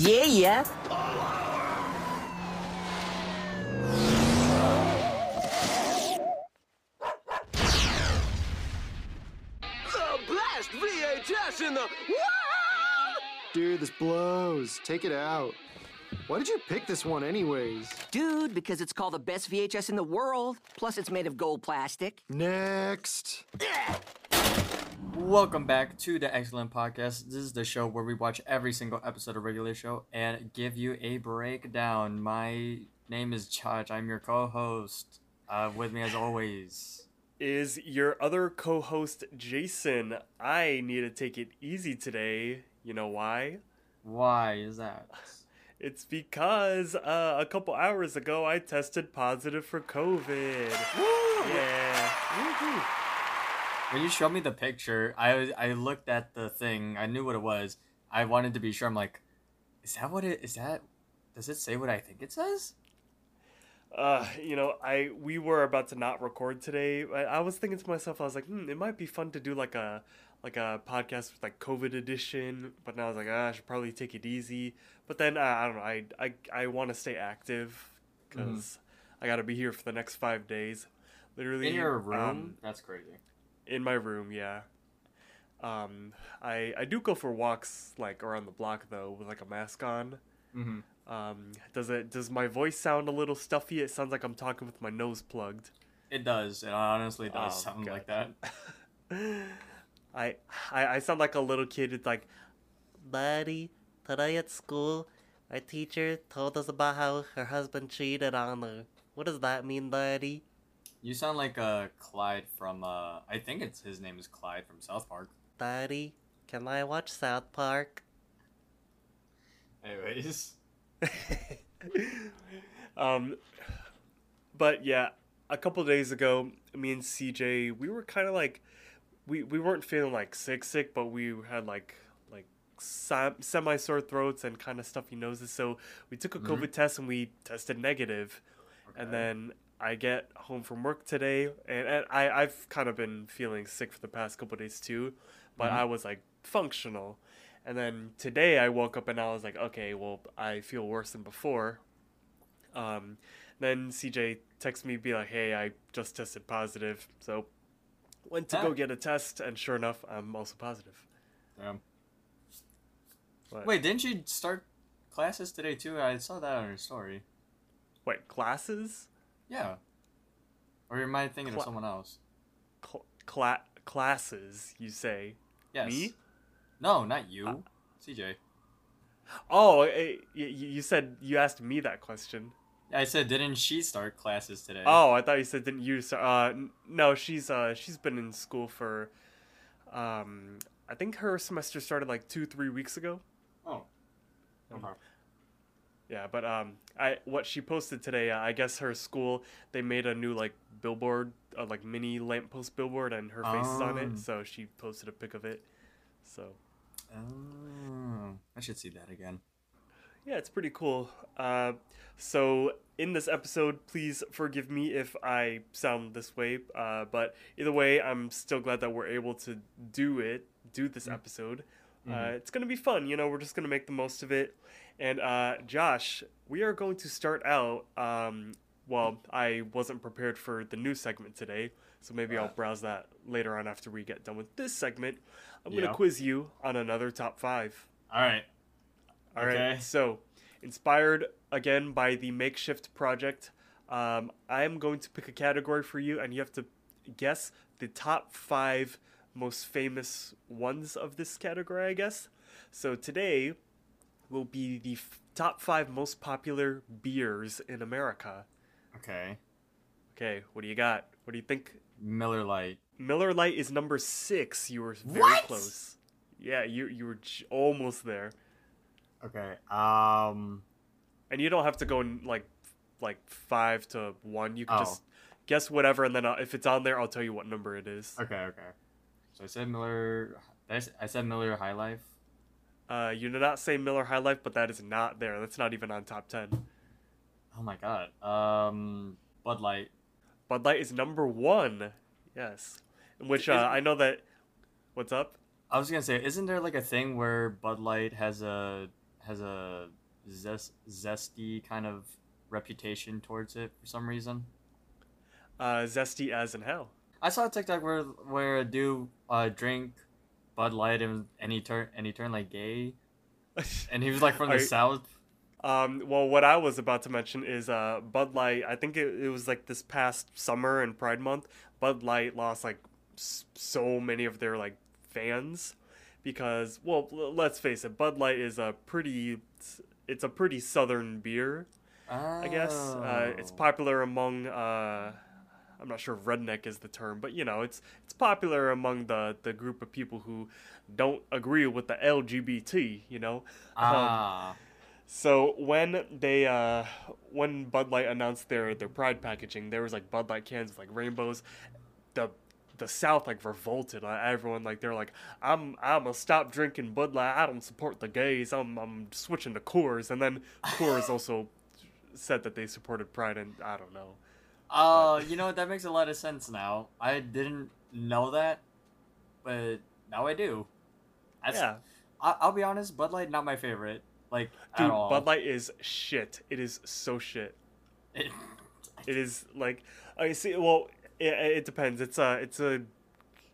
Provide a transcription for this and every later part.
Yeah, yeah. The best VHS in the world! Dude, this blows. Take it out. Why did you pick this one, anyways? Dude, because it's called the best VHS in the world. Plus, it's made of gold plastic. Next. Welcome back to the Eggscellent Podcast. This is the show where we watch every single episode of regular show and give you a breakdown. My name is Josh. I'm your co-host. Uh, with me as always. is your other co-host Jason. I need to take it easy today. You know why? Why is that? It's because uh, a couple hours ago I tested positive for COVID. Yeah. When you showed me the picture, I was- I looked at the thing. I knew what it was. I wanted to be sure. I'm like, is that what it is? That does it say what I think it says? Uh, you know, I we were about to not record today. I, I was thinking to myself, I was like, hmm, it might be fun to do like a like a podcast with like COVID edition. But now I was like, ah, I should probably take it easy. But then uh, I don't know. I I I want to stay active because I got to be here for the next five days. Literally In your room? um, That's crazy. In my room, yeah. Um, I I do go for walks like around the block though with like a mask on. Mm-hmm. Um, does it does my voice sound a little stuffy? It sounds like I'm talking with my nose plugged. It does. It honestly does Oh, sound God. like that. I, I I sound like a little kid. It's like, buddy, today at school, our teacher told us about how her husband cheated on her. What does that mean, buddy? You sound like uh, Clyde from. Uh, I think it's his name is Clyde from South Park. Daddy, can I watch South Park? Anyways. um, but yeah, a couple days ago, me and CJ, we were kind of like, we we weren't feeling like sick sick, but we had like like semi sore throats and kind of stuffy noses. So we took a Mhm. COVID test and we tested negative. And then I get home from work today, and, and I I've kind of been feeling sick for the past couple days too, but Mhm. I was like functional. And then today I woke up and I was like, okay, well I feel worse than before. Um, then CJ texted me, be like, hey, I just tested positive, so went to Ah. go get a test, and sure enough, I'm also positive. Damn. But- Wait, didn't you start classes today too? I saw that on your story. wait, classes? Yeah. Or am I thinking Cla- of someone else? Cl- cla- classes, you say? Yes. Me? No, not you. CJ. Oh, eh, y- y- you said you asked me that question. I said, didn't she start classes today? Oh, I thought you said didn't you? start- Uh, n- no, she's uh she's been in school for, um, I think her semester started like two three weeks ago. Oh. Okay. Yeah, but um, I what she posted today, uh, I guess her school they made a new like billboard, uh, like mini lamppost billboard, and her face is on Oh. it. So she posted a pic of it. So Oh, I should see that again. yeah, it's pretty cool. Uh, so in this episode, please forgive me if I sound this way. Uh, but either way, I'm still glad that we're able to do it, do this episode. Uh, it's gonna be fun, you know. We're just gonna make the most of it. And uh, Josh, we are going to start out. Um, well, I wasn't prepared for the new segment today, so maybe I'll browse that later on after we get done with this segment. I'm gonna quiz you on another top five. All right. All right. Okay. So, inspired again by the makeshift project, um, I am going to pick a category for you, and you have to guess the top five most famous ones of this category, I guess. So today will be the f- top five most popular beers in America. Okay. Okay, what do you got? What do you think? Miller Lite. Miller Lite is number six. You were very What? close. Yeah, you you were j- almost there. Okay. Um. and you don't have to go in like like five to one. You can Oh. just guess whatever, and then uh, if it's on there, I'll tell you what number it is. Okay. Okay. So I said Miller. did I s- I said Miller High Life. Uh, you did not say Miller High Life, but that is not there. That's not even on top ten. Oh my god. Um. Bud Light. Bud Light is number one. Yes, which uh, I know that. What's up? I was gonna say, isn't there like a thing where Bud Light has a has a zest, zesty kind of reputation towards it for some reason. Uh, zesty as in hell. I saw a TikTok where where a dude uh drink Bud Light and turned and he turned like gay, and he was like from the south. Um, well, what I was about to mention is uh, Bud Light. I think it, it was like this past summer and Pride Month. Bud Light lost like s- so many of their like fans because, well, l- let's face it, Bud Light is a pretty, it's a pretty southern beer. I guess uh, it's Oh. popular among. Uh, I'm not sure if redneck is the term, but you know, it's it's popular among the the group of people who don't agree with the LGBT. You know. Um, Ah, so when they uh when Bud Light announced their their pride packaging, there was like Bud Light cans with like rainbows. The the South like revolted. Like, everyone like they're like, I'm I'm gonna stop drinking Bud Light. I don't support the gays. I'm I'm switching to Coors. And then Coors also said that they supported Pride, and I don't know. Oh, you know what? That makes a lot of sense now. I didn't know that, but now I do. That's, yeah, I, I'll be honest. Bud Light not my favorite. Like dude, at all. Bud Light is shit. It is so shit. It- It is like I see. Well, it, it depends. It's a it's a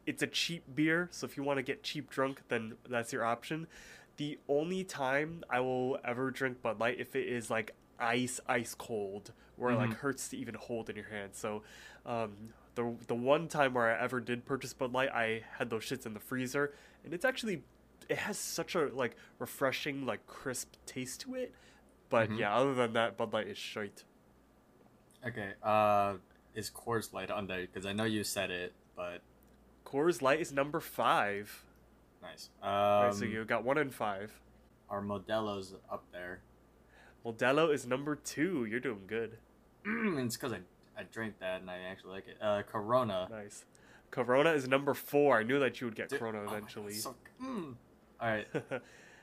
it's a cheap beer. So if you want to get cheap drunk, then that's your option. The only time I will ever drink Bud Light if it is like ice ice cold, where it like hurts to even hold in your hand. So, um, the the one time where I ever did purchase Bud Light, I had those shits in the freezer, and it's actually it has such a like refreshing like crisp taste to it. But Mhm. yeah, other than that, Bud Light is shite. okay. Uh, is Coors Light on there? Because I know you said it, but Coors Light is number five. nice. Right, Um, so you got one in five. our Modelo's up there. Modelo is number two. You're doing good. it's because I I drank that and I actually like it. Uh, Corona. Nice. Corona is number four. I knew that you would get Dude, Corona oh my God, eventually. so- mm. All right.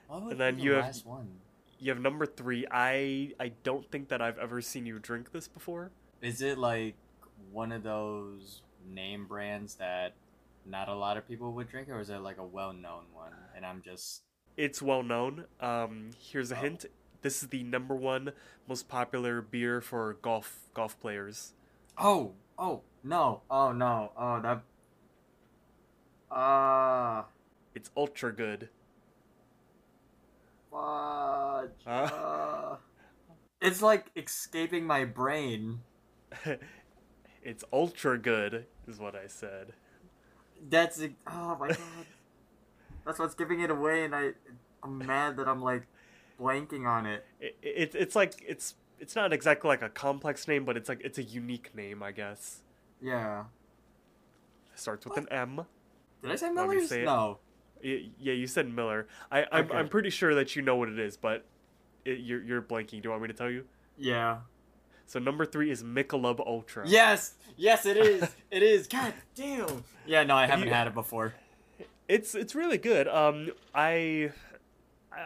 And then be you the have- one. you have number three. I I don't think that I've ever seen you drink this before. Is it like one of those name brands that not a lot of people would drink, or is it like a well-known one? And I'm just It's well known. Um, here's a Oh. hint. This is the number one most popular beer for golf golf players. oh oh no oh no oh that ah It's ultra good. fudge. Huh? Uh, it's like escaping my brain. it's ultra good, is what I said. That's oh my god. That's what's giving it away, and I I'm mad that I'm like blanking on it. It, it it's like it's it's not exactly like a complex name, but it's like it's a unique name, I guess. Yeah. starts with an M. Did I say Want me Miller's? say it? No. Y- Yeah, you said Miller. I, I'm, Okay. I'm pretty sure that you know what it is, but it, you're, you're blanking. Do you want me to tell you? Yeah. So number three is Michelob Ultra. Yes. Yes, it is. it is. God damn. Yeah. No, I haven't you- had it before. It's it's really good. Um, I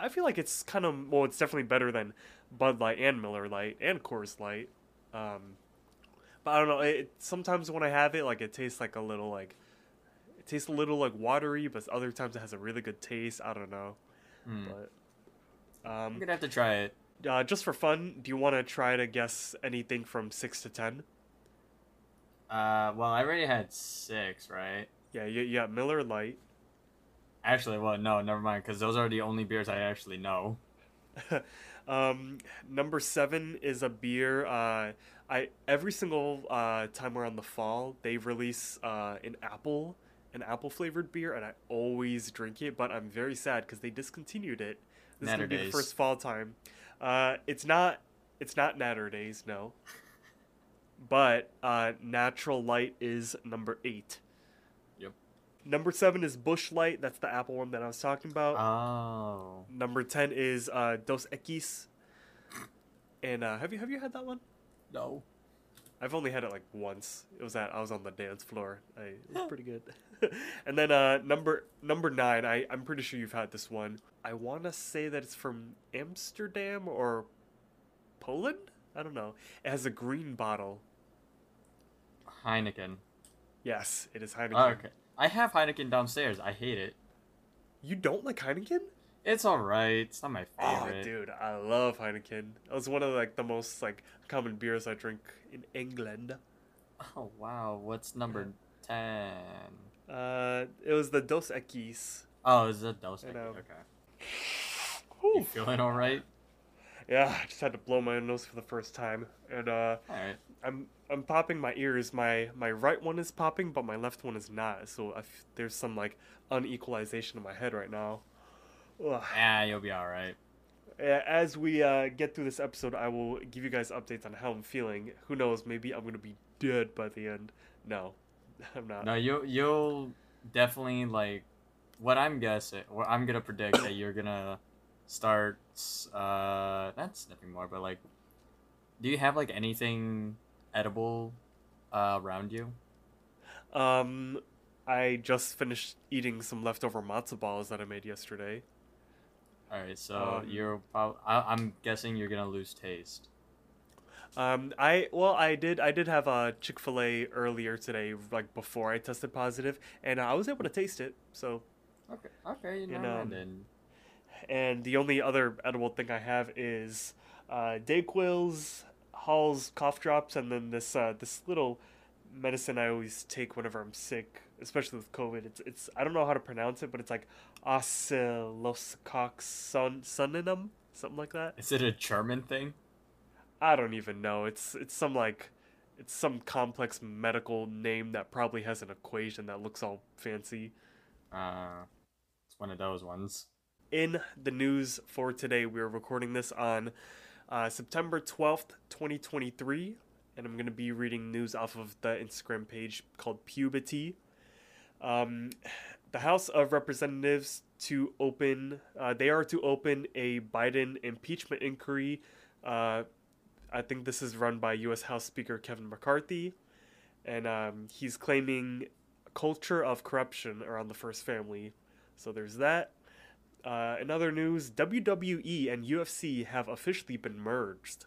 I feel like it's kind of well, it's definitely better than Bud Light and Miller Light and Coors Light. Um, but I don't know. It, sometimes when I have it, like it tastes like a little like it tastes a little like watery, but other times it has a really good taste. I don't know. Hmm. But I'm um, gonna have to try it. uh, just for fun, do you want to try to guess anything from six to ten? Uh, well, I already had six, right? Yeah, you, you got Miller Light. Actually, well, no, never mind, because those are the only beers I actually know. um, number seven is a beer. Uh, I every single uh, time we're on the fall, they release uh, an apple, an apple flavored beer, and I always drink it. But I'm very sad because they discontinued it. This is gonna be the first fall time. Uh, it's not. It's not Natter Days, no. But uh, Natural Light is number eight. Yep. Number seven is Busch Light. That's the apple one that I was talking about. Oh. Number ten is uh, Dos Equis. And uh, have you have you had that one? No. I've only had it like once. It was at I was on the dance floor. I, it was pretty good. and then uh, number number nine, I I'm pretty sure you've had this one. I want to say that it's from Amsterdam or Poland. I don't know. It has a green bottle. Heineken. Yes, it is Heineken. Oh, okay. I have Heineken downstairs. I hate it. You don't like Heineken? It's alright. It's not my favorite. Oh, dude, I love Heineken. It was one of like the most like common beers I drink in England. Oh wow, what's number ten? Uh, it was the Dos Equis. Oh, is it Dos I Equis? Okay. Whew. You feeling alright? Yeah, I just had to blow my nose for the first time, and uh, Alright. I'm I'm popping my ears. My my right one is popping, but my left one is not. So I f- there's some like unequalization in my head right now. Ugh. Yeah, you'll be alright. As we uh, get through this episode, I will give you guys updates on how I'm feeling. Who knows? Maybe I'm gonna be dead by the end. No, I'm not. No, you you'll definitely like what I'm guessing. What I'm gonna predict that you're gonna start uh not sniffing more, but like, do you have like anything edible uh, around you? Um, I just finished eating some leftover matzo balls that I made yesterday. All right, so Um, you're prob- I- I'm guessing you're gonna lose taste. Um, I well, I did I did have a Chick Fil A earlier today, like before I tested positive, and I was able to taste it. So, Okay, okay, you know, know, and then and the only other edible thing I have is uh, Dayquil's, Hall's cough drops, and then this uh, this little medicine I always take whenever I'm sick, especially with COVID. It's it's I don't know how to pronounce it, but it's like oscillococcinum, something like that. is it a German thing? I don't even know. It's it's some like it's some complex medical name that probably has an equation that looks all fancy. Uh, it's one of those ones. In the news for today, we are recording this on uh, September 12th, 2023, and I'm going to be reading news off of the Instagram page called Pubity. Um, the House of Representatives to open, uh, they are to open a Biden impeachment inquiry. Uh, I think this is run by U.S. House Speaker Kevin McCarthy, and um, he's claiming culture of corruption around the first family. So there's that. Uh, in other news, WWE and UFC have officially been merged.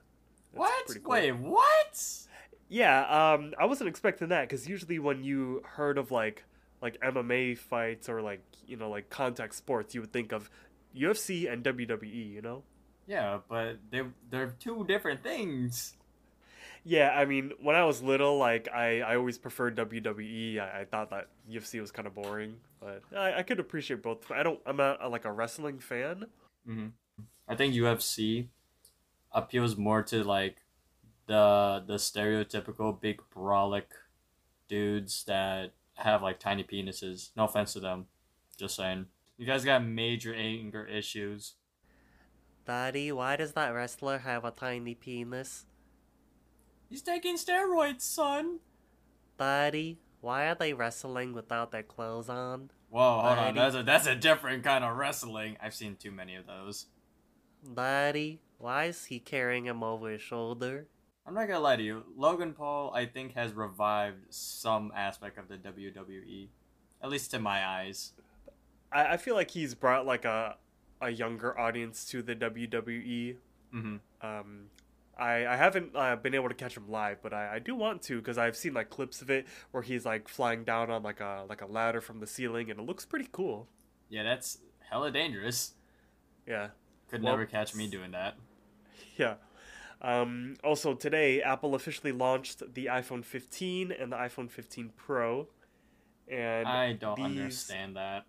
That's what? cool. Wait, what? Yeah, um, I wasn't expecting that because usually when you heard of like like MMA fights or like you know like contact sports, you would think of UFC and WWE. You know? Yeah, but they they're two different things. Yeah, I mean, when I was little, like I, I always preferred WWE. I, I thought that UFC was kind of boring, but I, I could appreciate both. I don't. I'm not uh, like a wrestling fan. hmm I think UFC appeals more to like the the stereotypical big brolic dudes that have like tiny penises. No offense to them, just saying. You guys got major anger issues. Daddy, why does that wrestler have a tiny penis? He's taking steroids, son. Daddy, why are they wrestling without their clothes on? Whoa, hold on. That's a that's a different kind of wrestling. I've seen too many of those. Buddy, why is he carrying him over his shoulder? I'm not gonna lie to you. Logan Paul, I think, has revived some aspect of the WWE, at least to my eyes. I, I feel like he's brought like a a younger audience to the WWE. hmm Um, I I haven't uh, been able to catch him live, but I, I do want to because I've seen like clips of it where he's like flying down on like a like a ladder from the ceiling, and it looks pretty cool. Yeah, that's hella dangerous. Yeah. Could Well, never catch me doing that. Yeah. Um, also, today, Apple officially launched the iPhone 15 and the iPhone 15 Pro. And I don't these, understand that.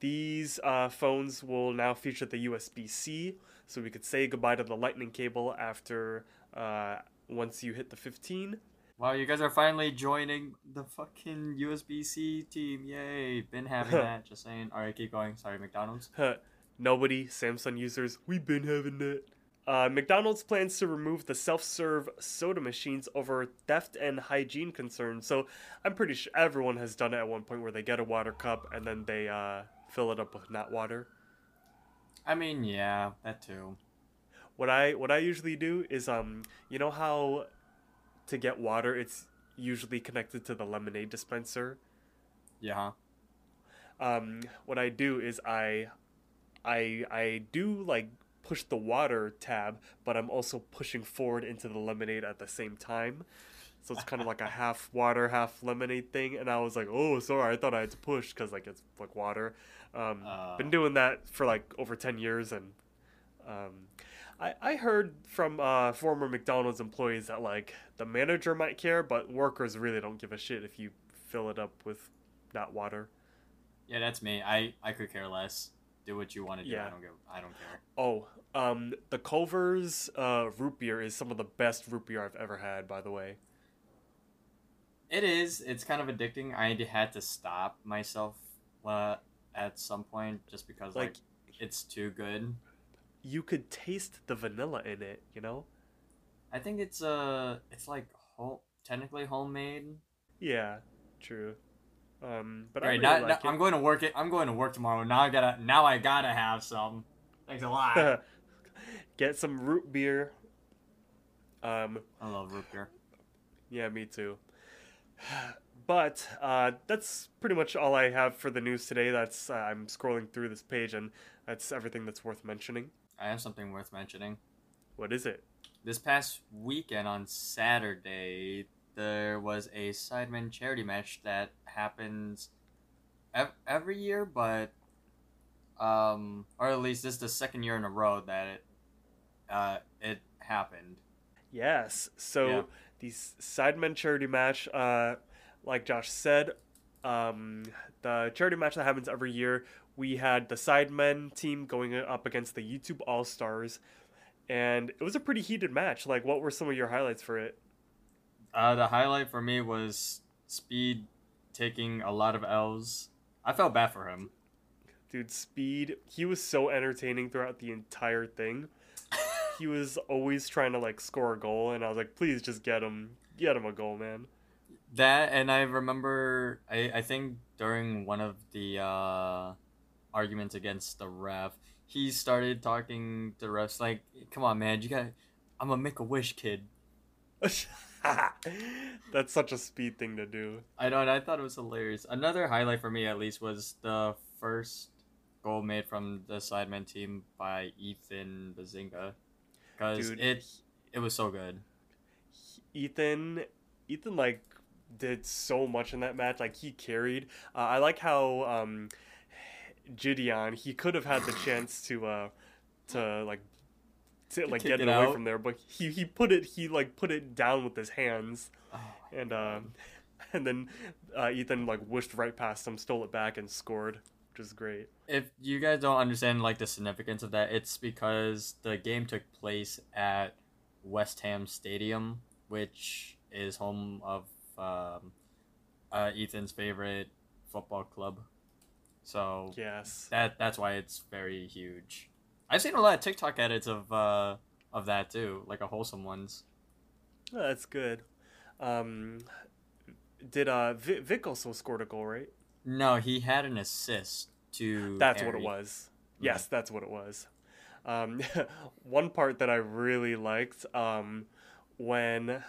These uh, phones will now feature the USB C, so we could say goodbye to the Lightning cable after uh, once you hit the 15. Wow, you guys are finally joining the fucking USB C team. Yay. Been having that, just saying. Alright, keep going. Sorry, McDonald's. Nobody, Samsung users, we've been having that. Uh, McDonald's plans to remove the self-serve soda machines over theft and hygiene concerns. So I'm pretty sure everyone has done it at one point where they get a water cup and then they uh, fill it up with not water. I mean, yeah, that too. What I what I usually do is um you know how to get water it's usually connected to the lemonade dispenser. Yeah. um, what I do is I, I, I do like push the water tab, but I'm also pushing forward into the lemonade at the same time. so it's kind of like a half water, half lemonade thing. And I was like, oh, sorry, I thought I had to push because like it's like water. Um, Uh. been doing that for like over ten years, and um, I I heard from uh, former McDonald's employees that like the manager might care, but workers really don't give a shit if you fill it up with not water. Yeah, that's me. I I could care less. Do what you want to do. Yeah. I don't give. I don't care. Oh, um, the Culver's uh, root beer is some of the best root beer I've ever had. By the way. It is. It's kind of addicting. I had to stop myself uh, at some point just because like, Like- it's too good. you could taste the vanilla in it, you know? I think it's uh it's like home technically homemade. Yeah, true. Um, but I Right really now, like I'm going to work it. I'm going to work tomorrow. Now I gotta. Now I gotta have some. Thanks a lot. Get some root beer. Um, I love root beer. yeah, me too. But uh, that's pretty much all I have for the news today. That's uh, I'm scrolling through this page, and that's everything that's worth mentioning. I have something worth mentioning. What is it? This past weekend on Saturday, there was a Sidemen charity match that happens ev- every year, but um, or at least this is the second year in a row that it uh it happened. Yes. So Yeah. the Sidemen charity match, uh, like Josh said, um, the charity match that happens every year, we had the Sidemen team going up against the YouTube All Stars, and it was a pretty heated match. Like, what were some of your highlights for it? Uh, the highlight for me was Speed taking a lot of L's. I felt bad for him. Dude, Speed, he was so entertaining throughout the entire thing. he was always trying to like score a goal, and I was like, please just get him, get him a goal, man. That and I remember I, I think during one of the uh, arguments against the ref, he started talking to refs like, "Come on, man, you got, I'm a make a wish kid." That's such a speed thing to do. I know, and I thought it was hilarious. Another highlight for me, at least, was the first goal made from the Sidemen team by Ethan Behzinga, because it it was so good. Ethan, Ethan like did so much in that match. Like he carried. Uh, I like how um, Gideon he could have had the chance to uh, to like to like kick get it, away out. from there, but he he put it he like put it down with his hands, Oh, and um, and then uh, Ethan like wished right past him, stole it back, and scored, which is great. if you guys don't understand like the significance of that, it's because the game took place at West Ham Stadium, which is home of um, uh, Ethan's favorite football club. So Yes. that that's why it's very huge. I've seen a lot of TikTok edits of uh, of that too, like a wholesome ones. Oh, that's good. Um, did uh Vic, Vic also scored a goal, right? No, he had an assist to. That's what it Harry. was. Yes, that's what it was. Um, one part that I really liked um, when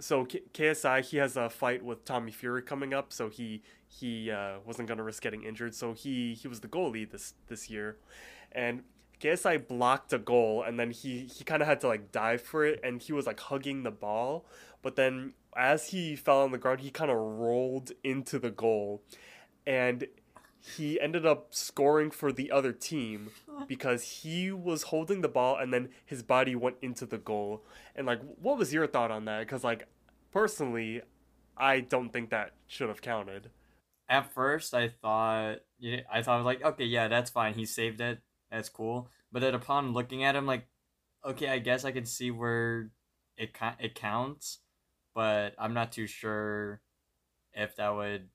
so K- KSI he has a fight with Tommy Fury coming up, so he he uh, wasn't gonna risk getting injured, so he he was the goalie this this year, and KSI blocked a goal, and then he he kind of had to like dive for it, and he was like hugging the ball, but then as he fell on the ground, he kind of rolled into the goal, and he ended up scoring for the other team because he was holding the ball and then his body went into the goal. And like, what was your thought on that? Because like, personally, I don't think that should have counted. At first, I thought yeah, I thought I was like, okay, yeah, that's fine. He saved it. That's cool. But then upon looking at him, like, okay, I guess I can see where it ca- it counts, but I'm not too sure if that would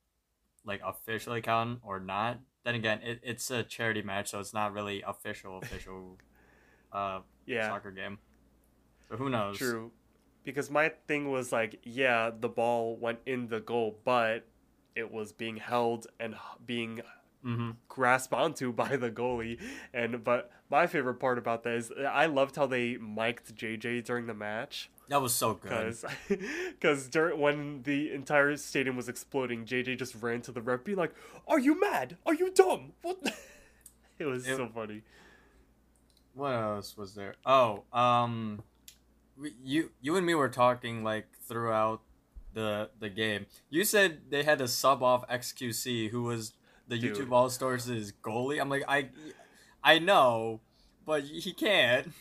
like officially count or not. Then again, it, it's a charity match, so it's not really official official uh Yeah, soccer game. So who knows? true. Because my thing was like, yeah, the ball went in the goal, but it was being held and being Mm-hmm. grasped onto by the goalie. And but my favorite part about that is I loved how they mic'd JJ during the match. That was so good. Because during when the entire stadium was exploding, JJ just ran to the ref, being like, "Are you mad? Are you dumb? What?" it was It- so funny. What else was there? Oh, um, we, you you and me were talking like throughout the the game. You said they had to sub off XQC, who was the Dude. YouTube All Stars' is goalie. I'm like, I, I know, but he can't.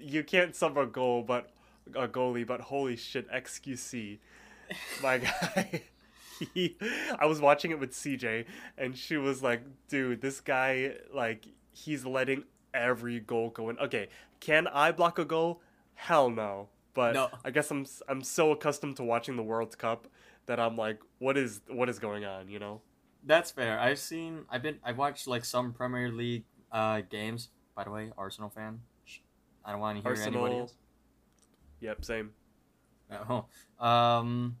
You can't sub a goal, but a goalie, but holy shit, XQC, my guy. He, I was watching it with CJ, and she was like, "Dude, this guy, like, he's letting every goal go in." Okay, can I block a goal? Hell no. But No. I guess I'm I'm so accustomed to watching the World Cup that I'm like, what is what is going on? You know? That's fair. I've seen. I've been. I've watched like some Premier League uh games. By the way, Arsenal fan. I don't want to hear anybody else. Yep, same. Oh, um,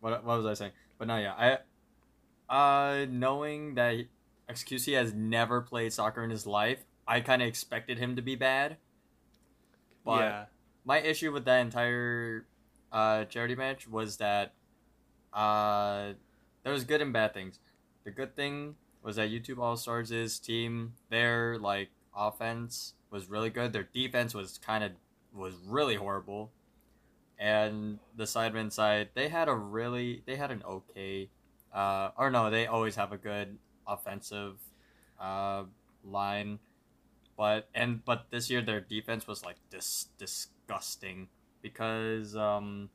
what what was I saying? But no, yeah, I, uh, knowing that XQC has never played soccer in his life, I kind of expected him to be bad. But yeah. my issue with that entire uh charity match was that uh there was good and bad things. The good thing was that YouTube All Stars' team, their like offense was really good. Their defense was kind of was really horrible, and the Sidemen side they had a really they had an okay, uh or no they always have a good offensive, uh line, but and but this year their defense was like dis disgusting because um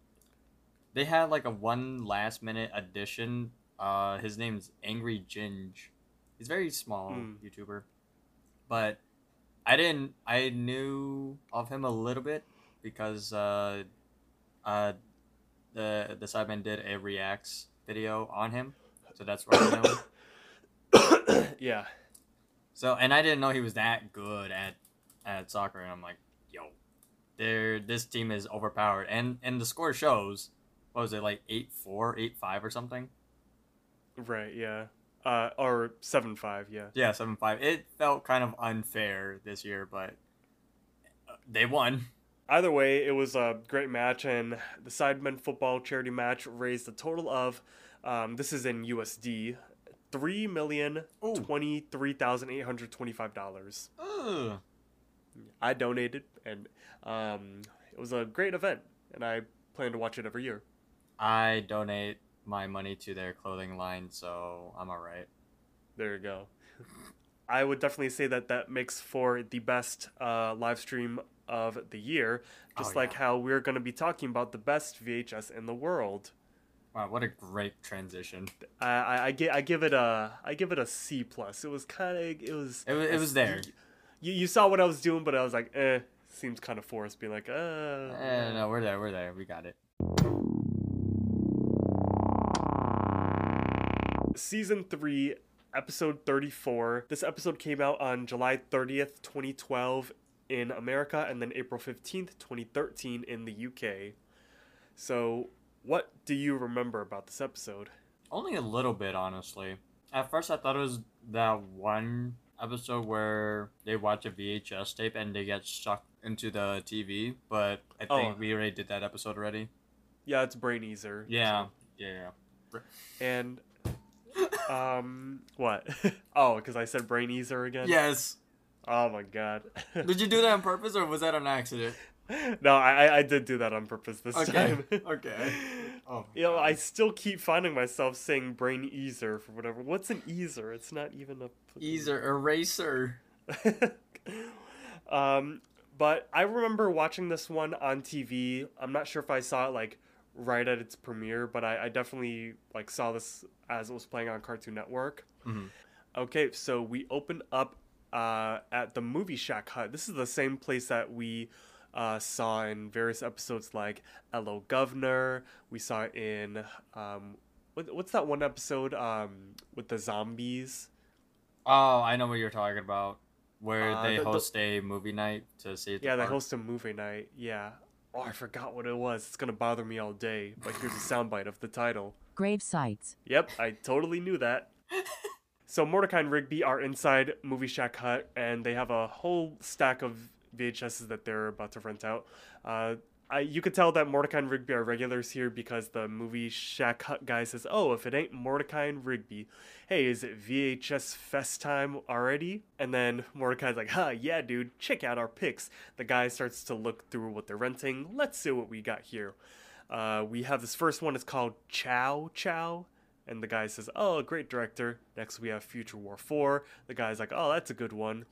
they had like a one last minute addition. Uh, his name's Angry Ginge. He's a very small Hmm. YouTuber, but I didn't. I knew of him a little bit because uh, uh, the the Sidemen did a reacts video on him, so that's where I know. him. yeah. So and I didn't know he was that good at at soccer, and I'm like, yo, there this team is overpowered, and and the score shows. What was it like eight four, eight five, or something? Right. Yeah. Uh, or seven five. Yeah. Yeah, seven five. It felt kind of unfair this year, but uh, they won. Either way, it was a great match, and the Sidemen football charity match raised a total of, um, this is in USD, three million twenty three thousand eight hundred twenty five dollars. I donated, and um, it was a great event, and I plan to watch it every year. I donate my money to their clothing line, so I'm alright. There you go. I would definitely say that that makes for the best uh, live stream of the year, just Oh, like yeah. how we're going to be talking about the best VHS in the world. Wow, what a great transition. I, I, I, gi- I give it a I give it a C plus. It was kind of it was It was- it was there. You, you saw what I was doing, but I was like, eh, seems kind of forced. Being like, uh, Eh, no, we're there, we're there, we got it. Season three, episode thirty four. This episode came out on July thirtieth, twenty twelve, in America, and then April fifteenth, twenty thirteen, in the UK. So, what do you remember about this episode? Only a little bit, honestly. At first, I thought it was that one episode where they watch a VHS tape and they get sucked into the TV, but I Oh. think we already did that episode already. Yeah, it's Brain Easer. Yeah, yeah, yeah. And um, what? oh, because I said Brain Easer again. Yes. Oh my god. Did you do that on purpose or was that an accident? no, I I- did do that on purpose this Okay. time. okay. Oh. You know, I still keep finding myself saying brain easer for whatever. What's an easer? It's not even a Easer eraser. um, but I remember watching this one on TV. I'm not sure if I saw it like right at its premiere, but I, I definitely like saw this as it was playing on Cartoon Network. Mhm. Okay, so we open up uh, at the Movie Shack Hut. This is the same place that we uh, saw in various episodes like Hello Governor. We saw it in um, what, what's that one episode um, with the zombies? Oh, I know what you're talking about. Where Uh, they the- the- host a movie night to see the Yeah, they host a movie night. Yeah. Oh, I forgot what it was. It's gonna bother me all day. But here's a soundbite of the title. Grave Sights. Yep, I totally knew that. so Mordecai and Rigby are inside Movie Shack Hut, and they have a whole stack of VHSs that they're about to rent out. Uh, I, you could tell that Mordecai and Rigby are regulars here because the Movie Shack Hut guy says, "Oh, if it ain't Mordecai and Rigby, hey, is it VHS fest time already?" And then Mordecai's like, "Huh, yeah, dude, check out our picks." The guy starts to look through what they're renting. Let's see what we got here. Uh, we have this first one. It's called Chow Chow. And the guy says, Oh, great director. Next, we have Future War 4. The guy's like, Oh, that's a good one.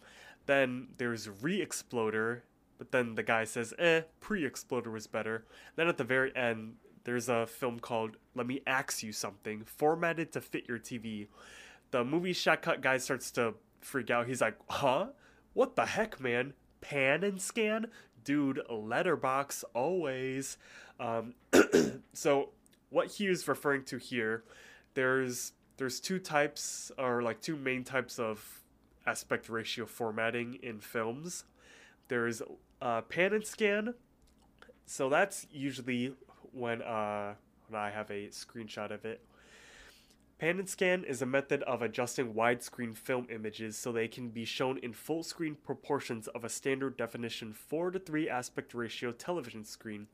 Then there's Re Exploder. But then the guy says, Eh, Pre Exploder was better. Then at the very end, there's a film called Let Me Ax You Something, formatted to fit your TV. The movie Shack Hut guy starts to freak out. He's like, Huh? What the heck, man? Pan and scan? Dude, letterbox always. Um, so what he is referring to here, there's there's two types or like two main types of aspect ratio formatting in films. There's uh, pan and scan. So that's usually when uh, when I have a screenshot of it. Pan and scan is a method of adjusting widescreen film images so they can be shown in full screen proportions of a standard definition 4 to 3 aspect ratio television screen,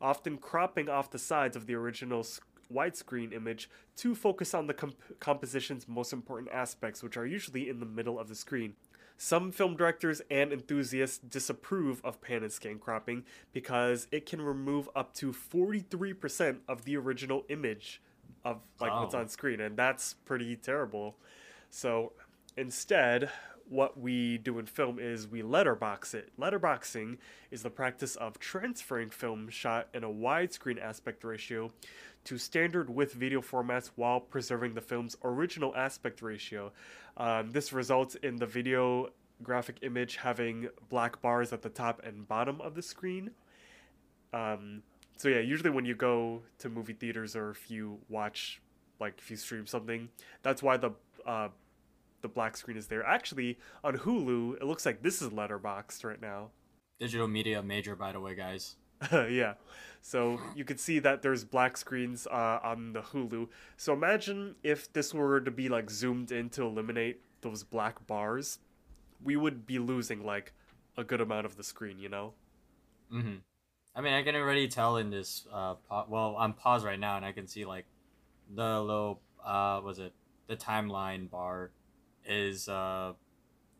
often cropping off the sides of the original widescreen image to focus on the comp- composition's most important aspects, which are usually in the middle of the screen. Some film directors and enthusiasts disapprove of pan and scan cropping because it can remove up to 43% of the original image of like what's Oh. on screen and that's pretty terrible. So instead what we do in film is we letterbox it. Letterboxing is the practice of transferring film shot in a widescreen aspect ratio to standard width video formats while preserving the film's original aspect ratio. Um, this results in the video graphic image having black bars at the top and bottom of the screen. Um, so yeah, usually when you go to movie theaters or if you watch, like if you stream something, that's why the uh, the black screen is there. Actually, on Hulu, it looks like this is letterboxed right now. Digital media major, by the way, guys. yeah. So you can see that there's black screens uh, on the Hulu. So imagine if this were to be like zoomed in to eliminate those black bars, we would be losing like a good amount of the screen, you know? Mm-hmm. I mean, I can already tell in this. Uh, pa- well, I'm paused right now, and I can see like the little uh, was it the timeline bar is uh,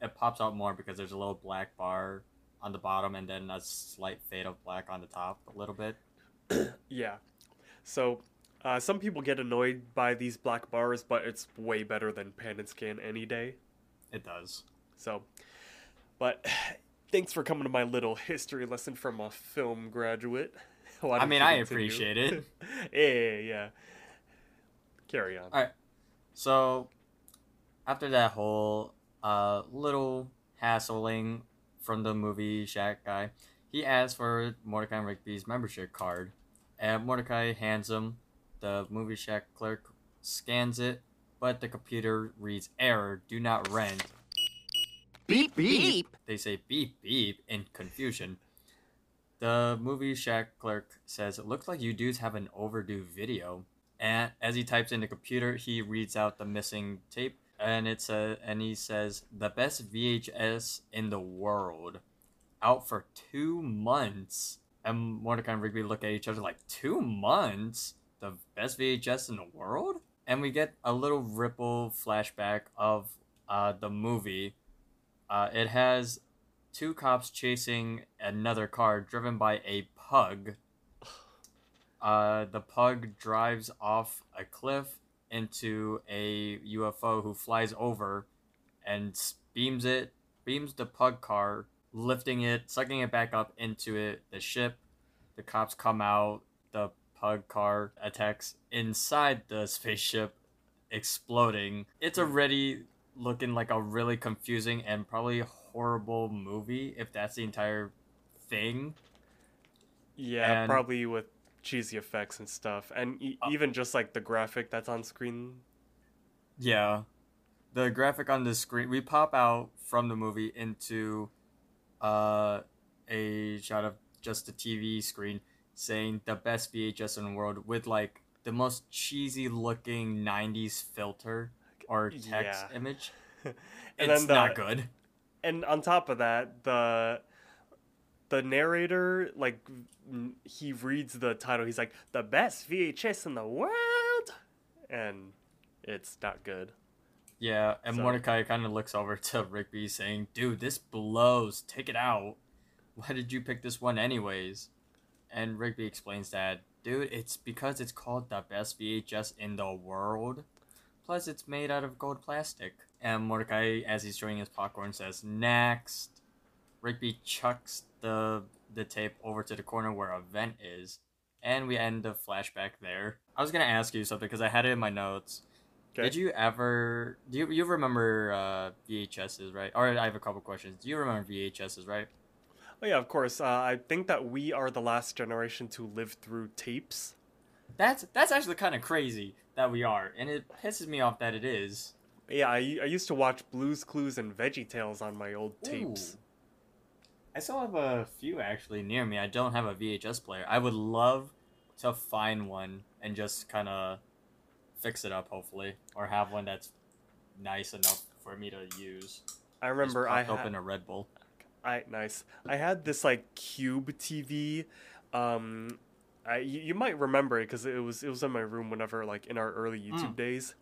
it pops out more because there's a little black bar on the bottom, and then a slight fade of black on the top, a little bit. Yeah. So uh, some people get annoyed by these black bars, but it's way better than pan and scan any day. It does. So, but thanks for coming to my little history lesson from a film graduate. I mean, I appreciate it. yeah, yeah. Carry on. All right. So after that whole uh, little hassling from the movie Shack guy, he asks for Mordecai and Rigby's membership card, and Mordecai hands him. The movie Shack clerk scans it, but the computer reads error: do not rent. Beep beep. They say beep beep in confusion. The movie shack clerk says, It looks like you dudes have an overdue video. And as he types in the computer, he reads out the missing tape and it's a, and he says, The best VHS in the world. Out for two months. And Mordecai and Rigby look at each other like, Two months? The best VHS in the world? And we get a little ripple flashback of uh, the movie uh, it has two cops chasing another car driven by a pug. Uh, the pug drives off a cliff into a UFO who flies over and beams it, beams the pug car, lifting it, sucking it back up into it, the ship. The cops come out. The pug car attacks inside the spaceship, exploding. It's already looking like a really confusing and probably horrible movie if that's the entire thing. Yeah, And- probably with cheesy effects and stuff, and e- Uh, even just like the graphic that's on screen. Yeah. The graphic on the screen, we pop out from the movie into uh, a shot of just the TV screen saying the best VHS in the world with like the most cheesy looking 90s filter or text Yeah. image. And it's then the- not good. And on top of that, the the narrator like he reads the title. He's like, "The best VHS in the world," and it's not good. Yeah, and So- Mordecai kind of looks over to Rigby saying, Dude, this blows. Take it out. Why did you pick this one, anyways? And Rigby explains that Dude, it's because it's called the best VHS in the world. Plus, it's made out of gold plastic. And Mordecai, as he's chewing his popcorn, says, Next. Rigby chucks the the tape over to the corner where a vent is, and we end the flashback there. I was gonna ask you something because I had it in my notes. Okay. Did you ever do you, you remember uh, VHSs, right? Or I have a couple questions. Do you remember VHSs, right? Oh yeah, of course. Uh, I think that we are the last generation to live through tapes. That's that's actually kind of crazy that we are, and it pisses me off that it is. Yeah, I, I used to watch Blues Clues and Veggie Tales on my old tapes. Ooh. I still have a few actually near me. I don't have a VHS player. I would love to find one and just kind of fix it up, hopefully, or have one that's nice enough for me to use. I remember I had open a Red Bull. I nice. I had this like cube TV. Um, I you, might remember it because it was it was in my room whenever like in our early YouTube days.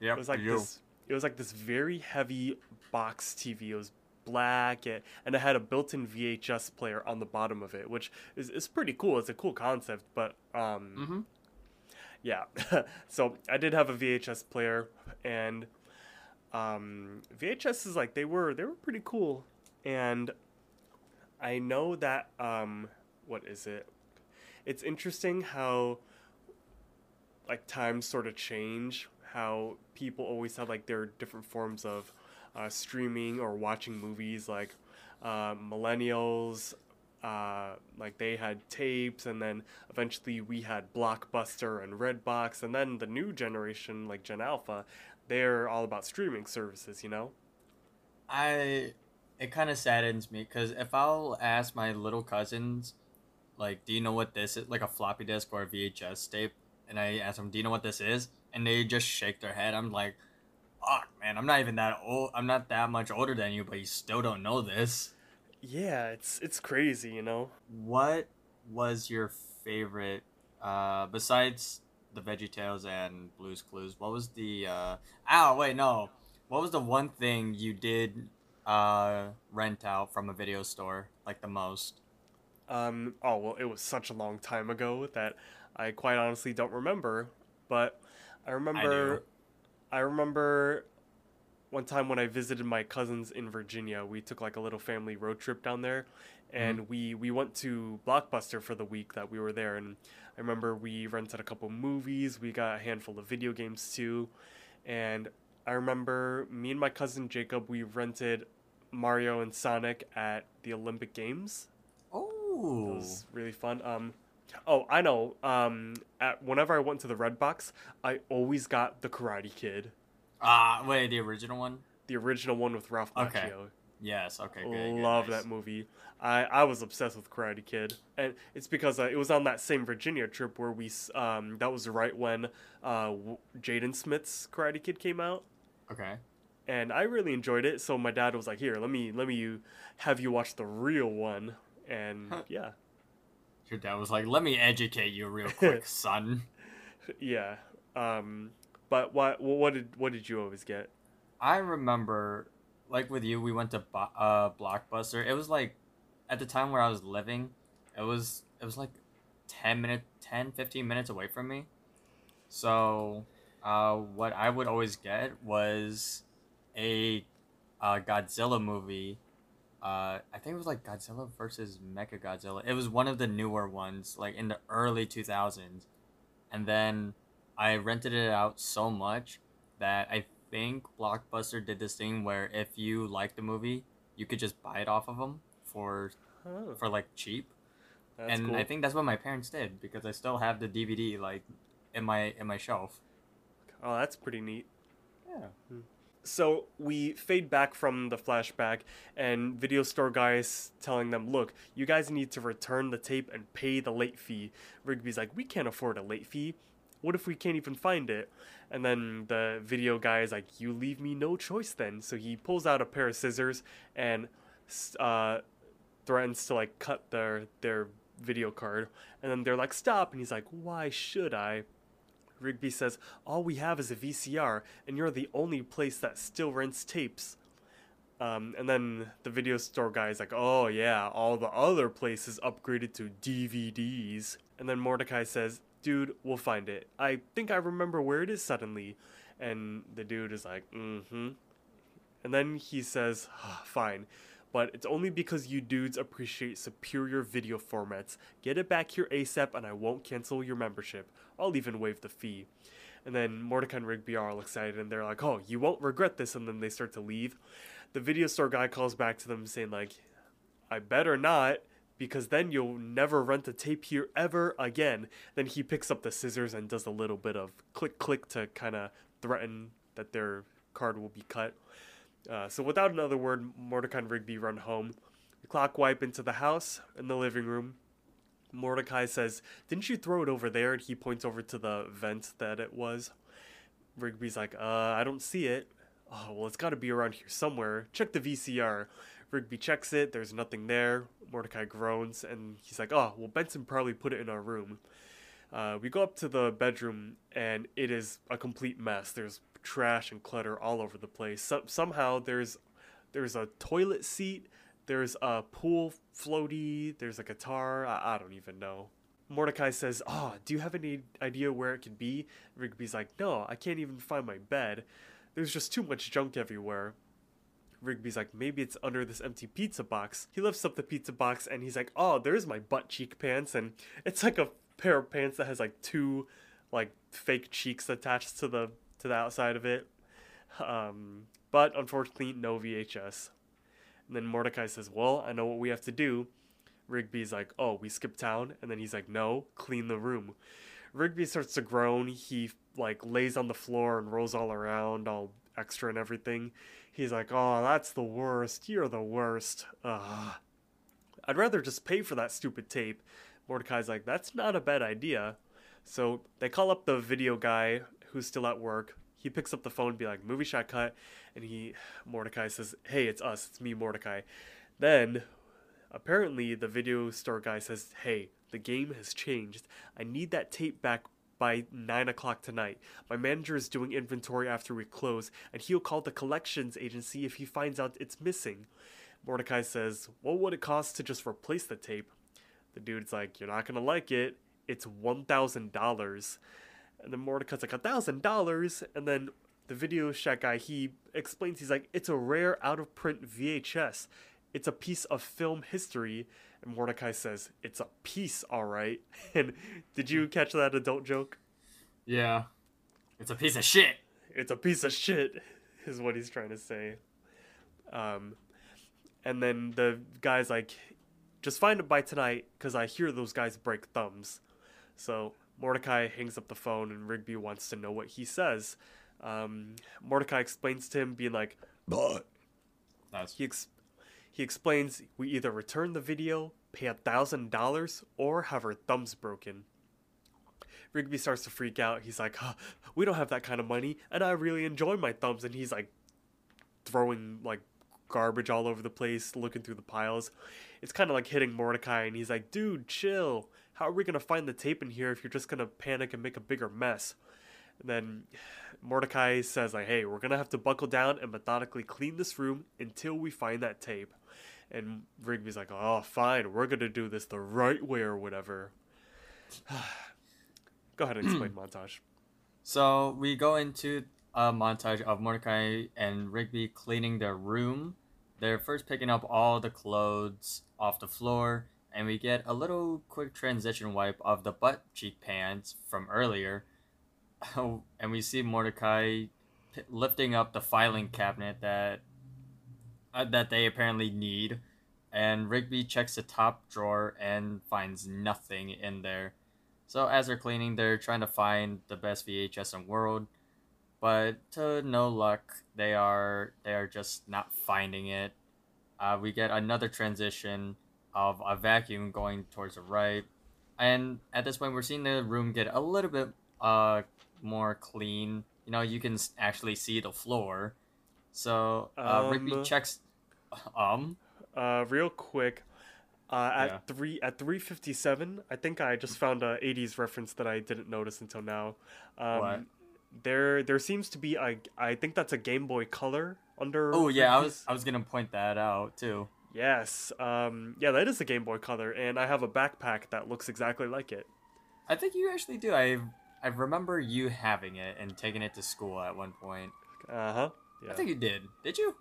Yep, It was like you. this. It was like this very heavy box TV. It was black and, and it had a built-in VHS player on the bottom of it, which is, is pretty cool. It's a cool concept, but um, Mhm. yeah. so I did have a VHS player, and um, VHS is like they were they were pretty cool, and I know that um, what is it? It's interesting how like times sort of change. How people always have like their different forms of uh, streaming or watching movies. Like uh, millennials, uh, like they had tapes, and then eventually we had Blockbuster and Redbox, and then the new generation, like Gen Alpha, they're all about streaming services. You know? I it kind of saddens me because if I'll ask my little cousins, like, do you know what this is? Like a floppy disk or a VHS tape, and I ask them, do you know what this is? And they just shake their head. I'm like, fuck, man, I'm not even that old. I'm not that much older than you, but you still don't know this. Yeah, it's it's crazy. You know? What was your favorite, uh, besides the Veggie Tales and Blue's Clues? What was the, uh, oh wait, no. What was the one thing you did, uh, rent out from a video store, like the most? Um, oh well, it was such a long time ago that I quite honestly don't remember. But I remember, I, remember one time when I visited my cousins in Virginia. We took like a little family road trip down there, and we we went to Blockbuster for the week that we were there. And I remember we rented a couple movies. We got a handful of video games too, and I remember me and my cousin Jacob we rented Mario and Sonic at the Olympic Games. It was really fun. Um, oh, I know. Um, at whenever I went to the Red Box, I always got the Karate Kid, ah, wait, the original one? the original one with Ralph Macchio. Okay. Yes, okay, good. good, Love nice. that movie. I, I was obsessed with Karate Kid, and it's because uh, it was on that same Virginia trip where we um that was right when uh Jaden Smith's Karate Kid came out, Okay. and I really enjoyed it. So my dad was like, "Here, let me let me have you watch the real one," and yeah. Your dad was like, let me educate you real quick, son. Yeah. Um, but what what did what did you always get? I remember, like with you, we went to uh, Blockbuster. It was like, at the time where I was living, it was it was like 10 minute 10 15 minutes away from me. So, uh, what I would always get was a uh, Godzilla movie. Uh, I think it was like Godzilla versus Mecha Godzilla. It was one of the newer ones, like in the early 2000s. And then I rented it out so much that I think Blockbuster did this thing where if you liked the movie, you could just buy it off of them for Oh, for like cheap. that's and cool. I think that's what my parents did because I still have the DVD like in my in my shelf. oh, that's pretty neat. Yeah. So we fade back from the flashback, and video store guys telling them, "Look, you guys need to return the tape and pay the late fee." Rigby's like, "We can't afford a late fee. What if we can't even find it?" And then the video guy is like, "You leave me no choice then." So he pulls out a pair of scissors and uh, threatens to like cut their their video card, and then they're like, "Stop!" And he's like, "Why should I?" Rigby says, All we have is a VCR, and you're the only place that still rents tapes. Um, and then the video store guy is like, Oh, yeah, all the other places upgraded to DVDs. And then Mordecai says, Dude, we'll find it. I think I remember where it is suddenly. And the dude is like, Mm hmm. And then he says, ah, Fine, but it's only because you dudes appreciate superior video formats. Get it back here ASAP, and I won't cancel your membership. I'll even waive the fee. And then Mordecai and Rigby are all excited, and they're like, "Oh, you won't regret this." And then they start to leave. The video store guy calls back to them, saying like, "I better not." Because then you'll never rent a tape here ever again. Then he picks up the scissors and does a little bit of click click to kind of threaten that their card will be cut. Uh, so without another word, Mordecai and Rigby run home. The clock wipe into the house in the living room. Mordecai says, Didn't you throw it over there? And he points over to the vent that it was. Rigby's like, Uh, I don't see it. Oh, well, it's got to be around here somewhere. Check the VCR. Rigby checks it. There's nothing there. Mordecai groans, and he's like, Oh, well, Benson probably put it in our room. Uh, we go up to the bedroom, and it is a complete mess. There's trash and clutter all over the place. So- somehow there's there's a toilet seat, there's a pool floaty, there's a guitar. I, I don't even know. Mordecai says, "Oh, do you have any idea where it could be?" Rigby's like, "No, I can't even find my bed. There's just too much junk everywhere." Rigby's like, maybe it's under this empty pizza box. He lifts up the pizza box and he's like, oh, there's my butt cheek pants. And it's like a pair of pants that has like two like fake cheeks attached to the to the outside of it. Um, but unfortunately, no VHS. And then Mordecai says, well, I know what we have to do. Rigby's like, oh, we skip town. And then he's like, no, clean the room. Rigby starts to groan. He like lays on the floor and rolls all around, all extra and everything. He's like, "Oh, that's the worst. You're the worst." Ugh. I'd rather just pay for that stupid tape. Mordecai's like, "That's not a bad idea." So they call up the video guy who's still at work. He picks up the phone and be like, "Movie Shack Hut," and he Mordecai says, "Hey, it's us. It's me, Mordecai." Then apparently the video store guy says, "Hey, the game has changed. I need that tape back by 9 o'clock tonight. My manager is doing inventory after we close, and he'll call the collections agency if he finds out it's missing. Mordecai says, What would it cost to just replace the tape? The dude's like, You're not gonna like it. It's $1,000. And then Mordecai's like, a $1,000? And then the video shack guy, he explains, he's like, It's a rare out of print VHS. It's a piece of film history. And Mordecai says, It's a piece, alright. And did you catch that adult joke? Yeah. It's a piece of shit. It's a piece of shit, is what he's trying to say. Um, and then the guy's like, Just find it by tonight, because I hear those guys break thumbs. So Mordecai hangs up the phone, and Rigby wants to know what he says. Um, Mordecai explains to him, being like, But. That's He, ex- he explains we either return the video, pay a thousand dollars, or have our thumbs broken. Rigby starts to freak out. He's like, huh, "We don't have that kind of money, and I really enjoy my thumbs." And he's like, throwing like garbage all over the place, looking through the piles. It's kind of like hitting Mordecai, and he's like, "Dude, chill. How are we gonna find the tape in here if you're just gonna panic and make a bigger mess?" And then Mordecai says, like, hey, we're gonna have to buckle down and methodically clean this room until we find that tape. And Rigby's like, oh, fine, we're gonna do this the right way or whatever. Go ahead and explain montage. So we go into a montage of Mordecai and Rigby cleaning their room. They're first picking up all the clothes off the floor, and we get a little quick transition wipe of the butt cheek pants from earlier. and we see Mordecai p- lifting up the filing cabinet that uh, that they apparently need, and Rigby checks the top drawer and finds nothing in there. So as they're cleaning, they're trying to find the best VHS in the world, but to no luck, they are they are just not finding it. Uh, we get another transition of a vacuum going towards the right, and at this point, we're seeing the room get a little bit uh more clean. You know, you can actually see the floor. So uh, Rigby Um, checks. Um. Uh, real quick, uh, at Yeah. three at three fifty seven, I think I just found a '80s reference that I didn't notice until now. Um, What? There, there seems to be a. I think that's a Game Boy Color under. Oh yeah, I was I was gonna point that out too. Yes. Um. Yeah, that is a Game Boy Color, and I have a backpack that looks exactly like it. I think you actually do. I I remember you having it and taking it to school at one point. Uh huh. Yeah. I think you did. Did you?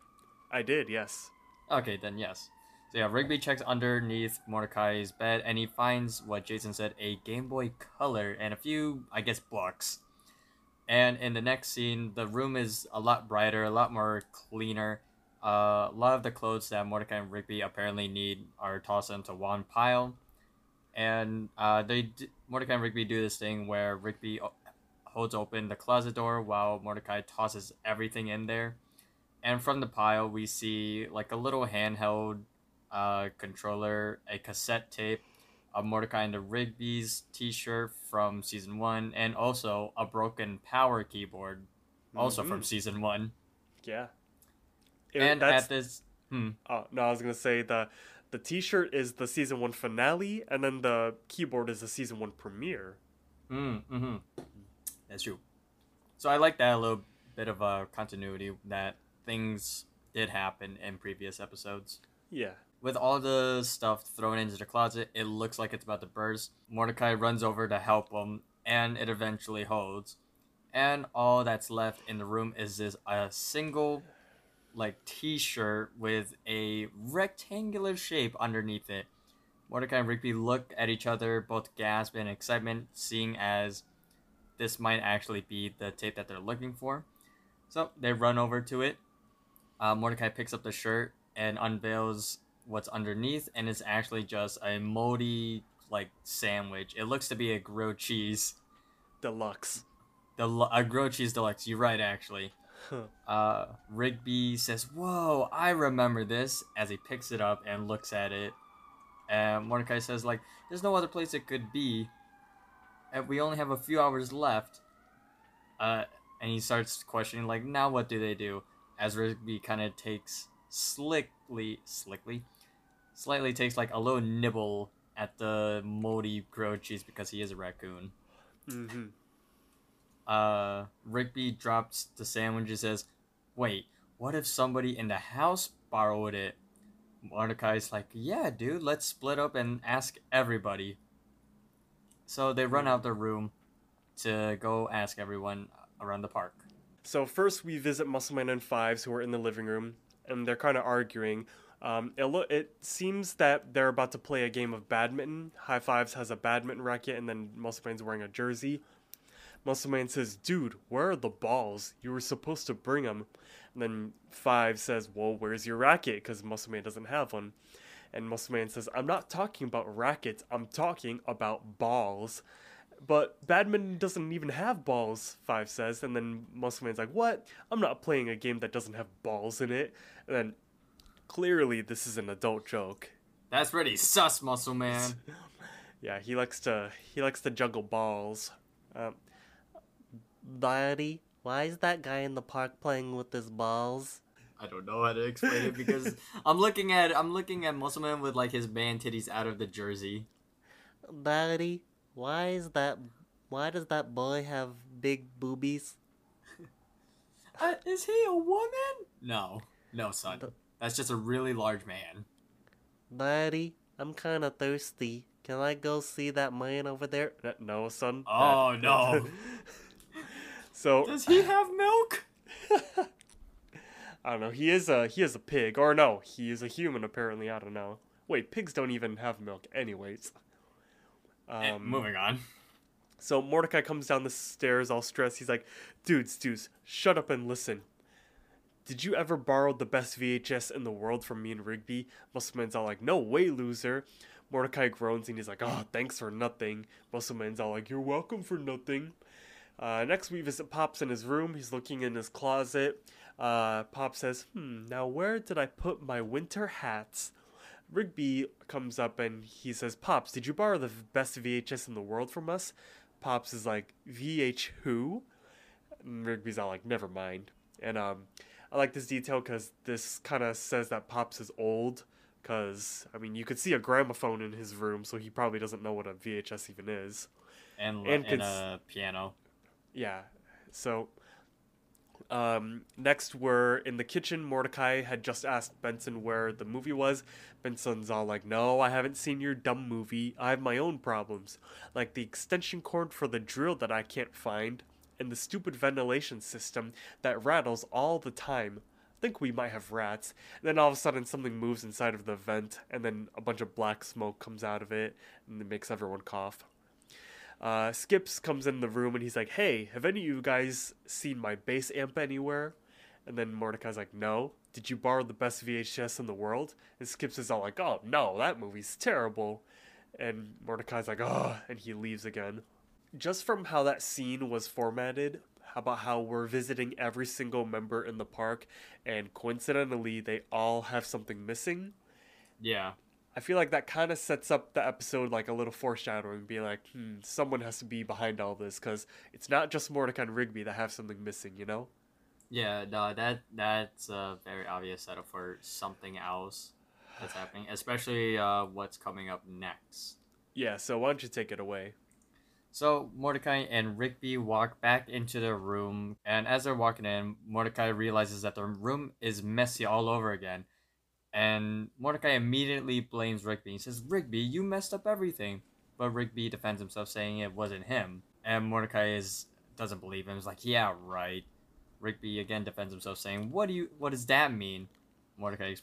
I did. Yes. Okay, then yes. So yeah, Rigby checks underneath Mordecai's bed and he finds what Jason said a Game Boy Color and a few, I guess, books. And in the next scene, the room is a lot brighter, a lot more cleaner. Uh, a lot of the clothes that Mordecai and Rigby apparently need are tossed into one pile. And uh, they d- Mordecai and Rigby do this thing where Rigby o- holds open the closet door while Mordecai tosses everything in there and from the pile we see like a little handheld uh, controller, a cassette tape, a Mordecai and the Rigby's T-shirt from season one, and also a broken power keyboard, also from Mhm. season one. Yeah. It- and that's, at this, hmm, oh, no, I was gonna say the the T-shirt is the season one finale, and then the keyboard is the season one premiere. mm, mm-hmm. that's true. So I like that a little bit of a continuity that things did happen in previous episodes. Yeah. With all the stuff thrown into the closet, it looks like it's about to burst. Mordecai runs over to help him, and it eventually holds. And all that's left in the room is this a single, like T-shirt with a rectangular shape underneath it. Mordecai and Rigby look at each other, both gasp in excitement, seeing as this might actually be the tape that they're looking for. So they run over to it. Uh, Mordecai picks up the shirt and unveils what's underneath, and it's actually just a moldy like sandwich. It looks to be a grilled cheese, Deluxe. the a grilled cheese deluxe. You're right, actually. Uh, Rigby says, "Whoa, I remember this." As he picks it up and looks at it, and Mordecai says, "Like, there's no other place it could be, and we only have a few hours left." Uh, and he starts questioning, like, "Now what do they do?" As Rigby kind of takes slickly, slickly, slightly takes like a little nibble at the moldy grilled cheese because he is a raccoon Mm-hmm. Uh, Rigby drops the sandwich and says, Wait, what if somebody in the house borrowed it? Mordecai's like, Yeah, dude, let's split up and ask everybody. So they run out the room to go ask everyone around the park. So first we visit Muscleman and Fives who are in the living room, and they're kind of arguing. Um, it, lo- it seems that they're about to play a game of badminton. High Fives has a badminton racket, and then Muscleman's wearing a jersey. Muscleman says, "Dude, where are the balls? You were supposed to bring them." And then Five says, "Well, where's your racket?" Because Muscle Man doesn't have one. And Muscle Man says, "I'm not talking about rackets. I'm talking about balls." But badminton doesn't even have balls, Five says. And then Muscle Man's like, What? I'm not playing a game that doesn't have balls in it. And then clearly this is an adult joke. That's pretty sus, muscle man. Yeah, he likes to he likes to juggle balls. Um, Daddy, why is that guy in the park playing with his balls? I don't know how to explain it because I'm looking at I'm looking at muscle man with like his man titties out of the jersey. Daddy, why is that? Why does that boy have big boobies? Uh, is he a woman? No, no, son. That's just a really large man. Daddy, I'm kind of thirsty. Can I go see that man over there? no, son. Oh, no. so Does he have milk? I don't know. He is a he is a pig, or no, he is a human. Apparently, I don't know. Wait, pigs don't even have milk, anyways. Eh, Um, moving on. So Mordecai comes down the stairs all stressed. He's like, dudes, dudes, shut up and listen. Did you ever borrow the best VHS in the world from me and Rigby? Muscleman's all like, no way, loser. Mordecai groans and he's like, oh, thanks for nothing. Muscleman's all like, you're welcome for nothing. Uh, next, we visit Pops in his room. He's looking in his closet. Uh, Pop says, hmm, now where did I put my winter hats? Rigby comes up and he says, Pops, did you borrow the best VHS in the world from us? Pops is like, VH who? And Rigby's all like, never mind. And um, I like this detail because this kind of says that Pops is old. Because, I mean, you could see a gramophone in his room, so he probably doesn't know what a VHS even is. And, and and cons- a piano. Yeah. So Um, next, we're in the kitchen. Mordecai had just asked Benson where the movie was. Benson's all like, No, I haven't seen your dumb movie. I have my own problems. Like the extension cord for the drill that I can't find, and the stupid ventilation system that rattles all the time. I think we might have rats. And then all of a sudden, something moves inside of the vent, and then a bunch of black smoke comes out of it, and it makes everyone cough. Uh, Skips comes in the room and he's like, "Hey, have any of you guys seen my bass amp anywhere?" And then Mordecai's like, "No. Did you borrow the best VHS in the world?" And Skips is all like, "Oh no, that movie's terrible." And Mordecai's like, "Oh," and he leaves again. Just from how that scene was formatted, about how we're visiting every single member in the park, and coincidentally, they all have something missing. Yeah. I feel like that kind of sets up the episode like a little foreshadowing, being like, hmm, someone has to be behind all this because it's not just Mordecai and Rigby that have something missing, you know? Yeah, no, that that's a very obvious setup for something else that's happening, especially uh, what's coming up next. Yeah, so why don't you take it away? So Mordecai and Rigby walk back into their room, and as they're walking in, Mordecai realizes that the room is messy all over again. And Mordecai immediately blames Rigby. He says, Rigby, you messed up everything. But Rigby defends himself, saying it wasn't him. And Mordecai is doesn't believe him. He's like, yeah, right. Rigby again defends himself, saying, "What do you? What does that mean?" Mordecai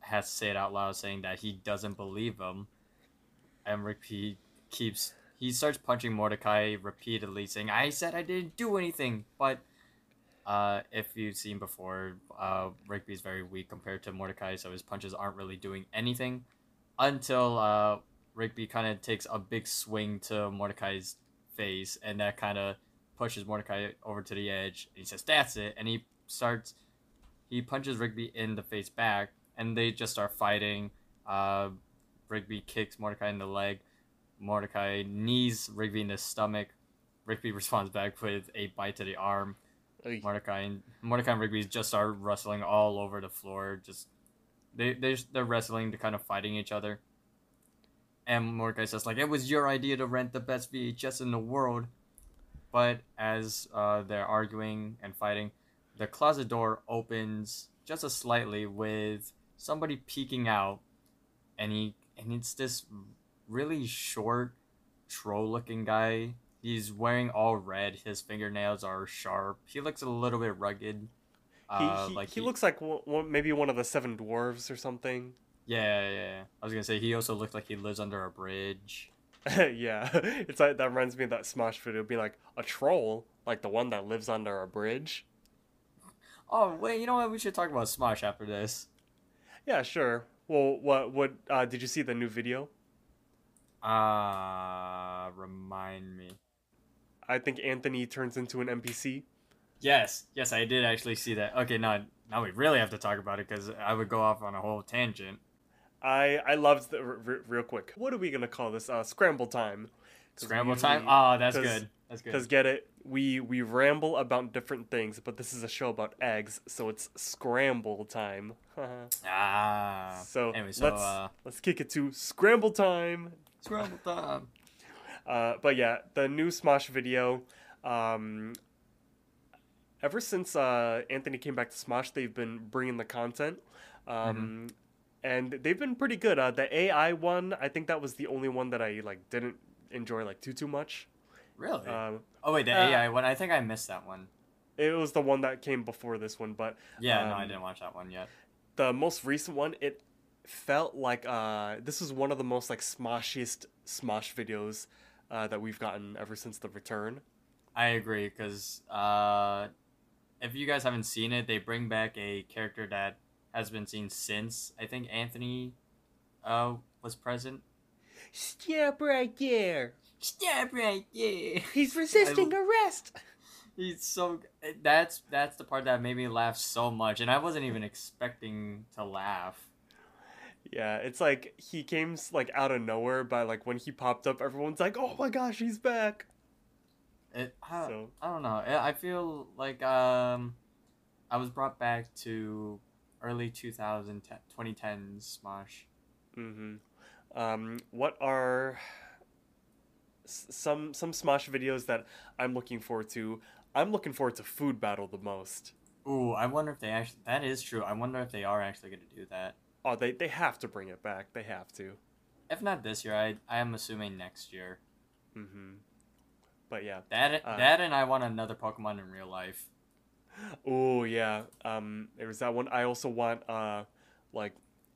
has to say it out loud, saying that he doesn't believe him. And Rigby keeps he starts punching Mordecai repeatedly, saying, "I said I didn't do anything." But uh, if you've seen before, uh, Rigby's very weak compared to Mordecai, so his punches aren't really doing anything until uh, Rigby kind of takes a big swing to Mordecai's face, and that kind of pushes Mordecai over to the edge. And he says, "That's it," and he starts. He punches Rigby in the face back, and they just start fighting. Uh, Rigby kicks Mordecai in the leg. Mordecai knees Rigby in the stomach. Rigby responds back with a bite to the arm. Mordecai and Mordecai and Rigby just start wrestling all over the floor. Just they they they're wrestling, to kind of fighting each other. And Mordecai says like it was your idea to rent the best VHS in the world. But as uh, they're arguing and fighting, the closet door opens just a slightly with somebody peeking out, and he and it's this really short troll-looking guy. He's wearing all red. His fingernails are sharp. He looks a little bit rugged. He, Uh, he, like he looks like one, maybe one of the seven dwarves or something. Yeah, yeah, yeah. I was gonna say he also looks like he lives under a bridge. yeah, it's like that reminds me of that Smosh video being like a troll, like the one that lives under a bridge. Oh wait, you know what? We should talk about Smosh after this. Yeah, sure. Well, what what uh, did you see the new video? Uh remind me. I think Anthony turns into an NPC. Yes, yes, I did actually see that. Okay, now now we really have to talk about it because I would go off on a whole tangent. I I loved the r- r- real quick. What are we gonna call this? Uh, scramble time. Scramble usually- time. Oh, that's good. That's good. Cause get it, we we ramble about different things, but this is a show about eggs, so it's scramble time. Ah. so anyway, so let's uh, let's kick it to scramble time. scramble time. Uh, but yeah, the new Smosh video. Um, ever since uh, Anthony came back to Smosh, they've been bringing the content, um, and they've been pretty good. Uh, the AI one, I think that was the only one that I like didn't enjoy like too too much. Really? Um, oh wait, the uh, AI one. I think I missed that one. it was the one that came before this one, but Yeah, no, I um, didn't watch that one yet. the most recent one, it felt like uh, this was one of the most like smoshiest Smosh videos uh, that we've gotten ever since the return. I agree because uh, if you guys haven't seen it, they bring back a character that has been seen since I think Anthony uh, was present. Step right there. Step right yeah. He's resisting arrest. He's so that's that's the part that made me laugh so much, and I wasn't even expecting to laugh. Yeah, it's like he came like out of nowhere, but like when he popped up, everyone's like, "Oh my gosh, he's back!" It, I, So- I don't know. I I feel like um, I was brought back to early 2010, 2010s Smosh. Mm-hmm. Um, what are some some Smosh videos that I'm looking forward to. I'm looking forward to Food Battle the most. Ooh, I wonder if they actually. That is true. I wonder if they are actually going to do that. Oh, they they have to bring it back. They have to. If not this year, I I am assuming next year. hmm But yeah. That Uh, that and I want another Pokemon in real life. Oh yeah. Um, there was that one. I also want uh, like,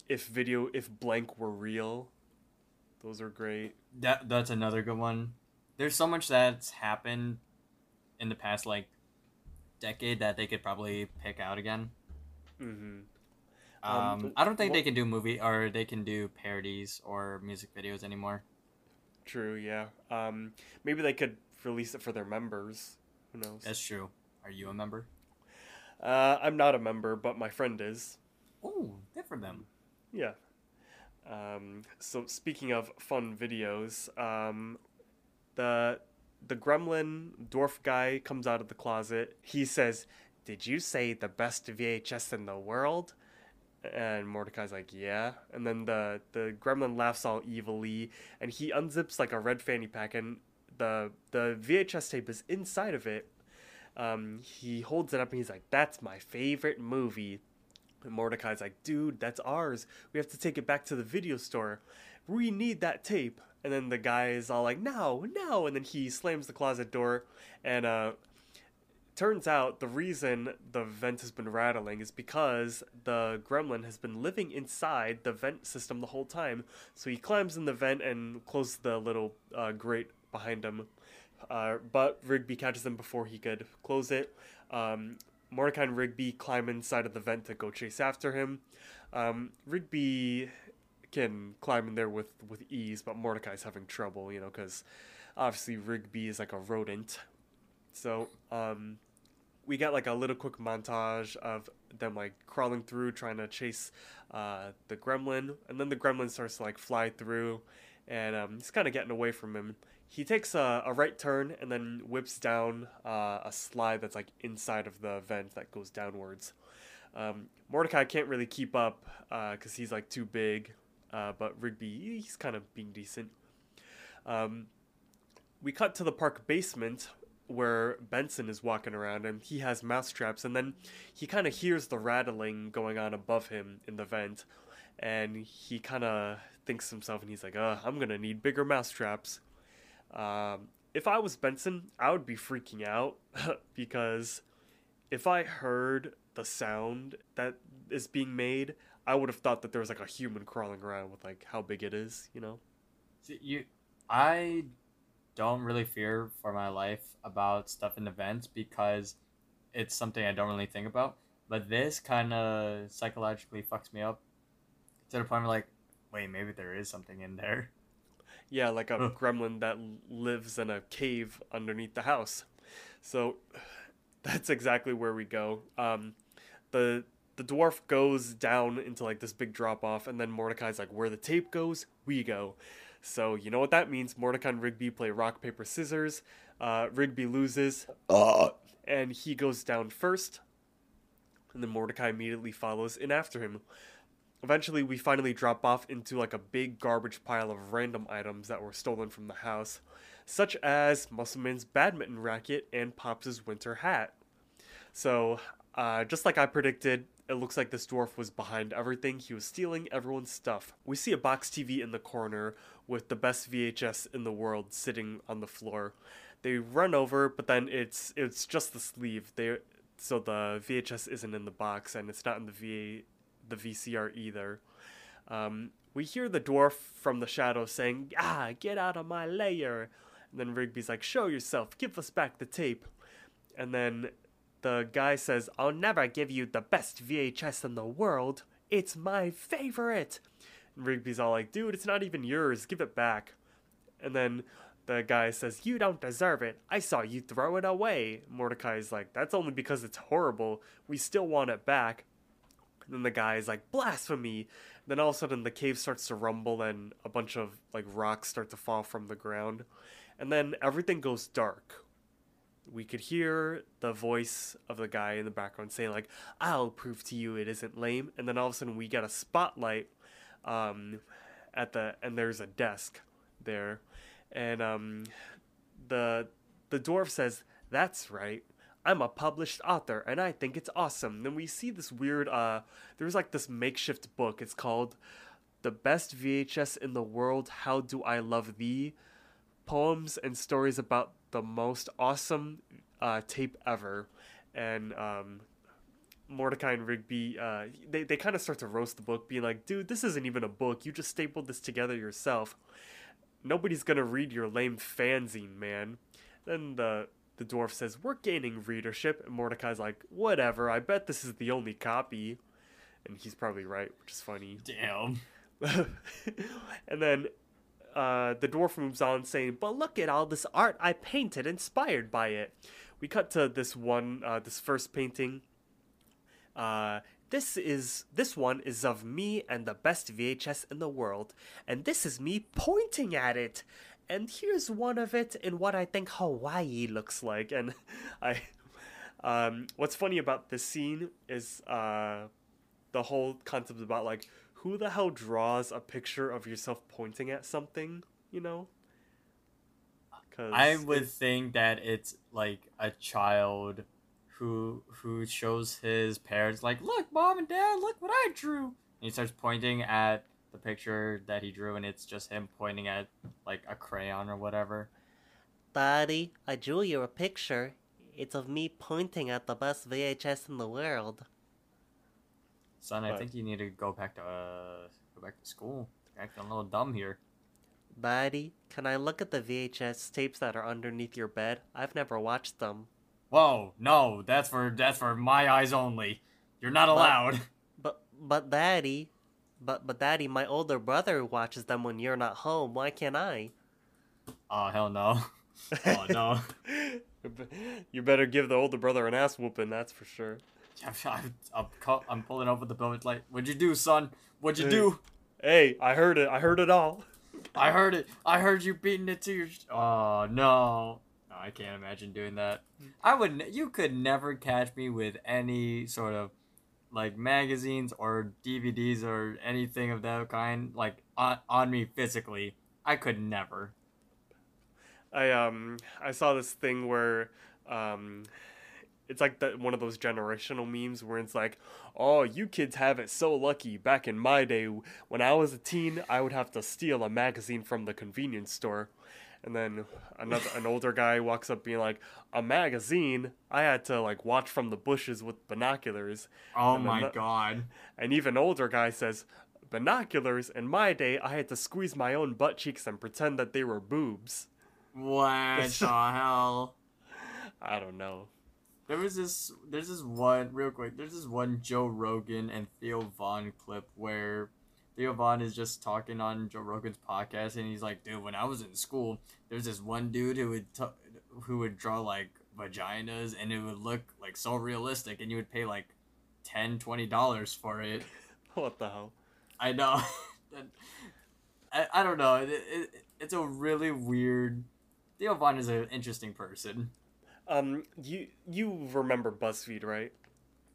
if video if blank were real. Those are great. That that's another good one. There's so much that's happened in the past like decade that they could probably pick out again. Mm-hmm. Um, Um, I don't think they can do movie or they can do parodies or music videos anymore. True. Yeah. Um, maybe they could release it for their members. Who knows? That's true. Are you a member? Uh, I'm not a member, but my friend is. Oh, good for them. Yeah. Um, so speaking of fun videos, um, the the gremlin dwarf guy comes out of the closet. He says, "Did you say the best VHS in the world?" And Mordecai's like, "Yeah." And then the the gremlin laughs all evilly, and he unzips like a red fanny pack, and the the VHS tape is inside of it. Um, he holds it up and he's like, "That's my favorite movie." And Mordecai's like, dude, that's ours. We have to take it back to the video store. We need that tape. And then the guy is all like, no, no. And then he slams the closet door. And uh, turns out the reason the vent has been rattling is because the gremlin has been living inside the vent system the whole time. So he climbs in the vent and closes the little uh, grate behind him. Uh, but Rigby catches him before he could close it. Um, Mordecai and Rigby climb inside of the vent to go chase after him. Um, Rigby can climb in there with, with ease, but Mordecai's having trouble, you know, because obviously Rigby is like a rodent. So, um, we got like a little quick montage of them like crawling through trying to chase uh, the gremlin, and then the gremlin starts to like fly through, and um, he's kind of getting away from him. He takes a, a right turn and then whips down uh, a slide that's like inside of the vent that goes downwards. Um, Mordecai can't really keep up because he's like too big, uh, but Rigby he's kind of being decent. Um, we cut to the park basement where Benson is walking around and he has mousetraps, and then he kind of hears the rattling going on above him in the vent, and he kind of thinks to himself and he's like, uh, I'm gonna need bigger mousetraps. Um, if I was Benson, I would be freaking out because if I heard the sound that is being made, I would have thought that there was like a human crawling around with like how big it is, you know? You, I don't really fear for my life about stuff in events because it's something I don't really think about. But this kind of psychologically fucks me up to the point where like, wait, maybe there is something in there. Yeah, like a gremlin that lives in a cave underneath the house. So that's exactly where we go. Um, the the dwarf goes down into like this big drop off, and then Mordecai's like, "Where the tape goes, we go." So you know what that means. Mordecai and Rigby play rock paper scissors. Uh, Rigby loses, and he goes down first, and then Mordecai immediately follows in after him. Eventually, we finally drop off into like a big garbage pile of random items that were stolen from the house, such as Muscleman's badminton racket and Pops' winter hat. So, uh, just like I predicted, it looks like this dwarf was behind everything. He was stealing everyone's stuff. We see a box TV in the corner with the best VHS in the world sitting on the floor. They run over, but then it's it's just the sleeve. They so the VHS isn't in the box and it's not in the VA the VCR either. Um, we hear the dwarf from the shadows saying, "Ah, get out of my lair!" And then Rigby's like, "Show yourself! Give us back the tape!" And then the guy says, "I'll never give you the best VHS in the world. It's my favorite." And Rigby's all like, "Dude, it's not even yours. Give it back." And then the guy says, "You don't deserve it. I saw you throw it away." Mordecai's like, "That's only because it's horrible. We still want it back." And then the guy is like, blasphemy. Then all of a sudden the cave starts to rumble and a bunch of like rocks start to fall from the ground. And then everything goes dark. We could hear the voice of the guy in the background saying like, I'll prove to you it isn't lame. And then all of a sudden we get a spotlight um, at the, and there's a desk there. and um, the the dwarf says, "That's right." I'm a published author and I think it's awesome. Then we see this weird uh there's like this makeshift book. It's called The Best VHS in the World How Do I Love Thee? Poems and stories about the most awesome uh, tape ever. And um Mordecai and Rigby, uh, they, they kind of start to roast the book, being like, dude, this isn't even a book. You just stapled this together yourself. Nobody's gonna read your lame fanzine, man. Then the the dwarf says, We're gaining readership. And Mordecai's like, Whatever, I bet this is the only copy. And he's probably right, which is funny. Damn. and then uh, the dwarf moves on saying, But look at all this art I painted inspired by it. We cut to this one, uh, this first painting. Uh, this is this one is of me and the best VHS in the world, and this is me pointing at it. And here's one of it in what I think Hawaii looks like. And I, um, what's funny about this scene is uh, the whole concept about like who the hell draws a picture of yourself pointing at something, you know? Cause I would think that it's like a child who who shows his parents like, "Look, mom and dad, look what I drew." And he starts pointing at the picture that he drew, and it's just him pointing at like a crayon or whatever. Daddy, I drew you a picture. It's of me pointing at the best VHS in the world. Son, I But- think you need to go back to uh, go back to school. You're acting a little dumb here. Daddy, can I look at the VHS tapes that are underneath your bed? I've never watched them. Whoa, no, that's for that's for my eyes only. You're not allowed. But but Daddy, but but Daddy, my older brother watches them when you're not home. Why can't I? Oh hell no. Oh no. you better give the older brother an ass whooping, that's for sure. I'm, I'm, I'm, I'm pulling over the building like, what'd you do, son? What'd you do? Hey, I heard it. I heard it all. I heard it. I heard you beating it to your. Oh no. No, I can't imagine doing that. I would. n- You could never catch me with any sort of like magazines or DVDs or anything of that kind, like on, on me physically. I could never. I um I saw this thing where um it's like that one of those generational memes where it's like, "Oh, you kids have it so lucky. Back in my day, when I was a teen, I would have to steal a magazine from the convenience store." And then another an older guy walks up being like, "A magazine? I had to like watch from the bushes with binoculars." Oh And my the- god. An even older guy says, "Binoculars? In my day, I had to squeeze my own butt cheeks and pretend that they were boobs." What the hell? I don't know. There was this. There's this one real quick. There's this one Joe Rogan and Theo Von clip where Theo Von is just talking on Joe Rogan's podcast, and he's like, "Dude, when I was in school, there's this one dude who would t- who would draw like vaginas, and it would look like so realistic, and you would pay like 10 dollars for it." What the hell? I know. I, I don't know. It, it, it's a really weird. Theo Von is an interesting person. Um, you you remember BuzzFeed, right?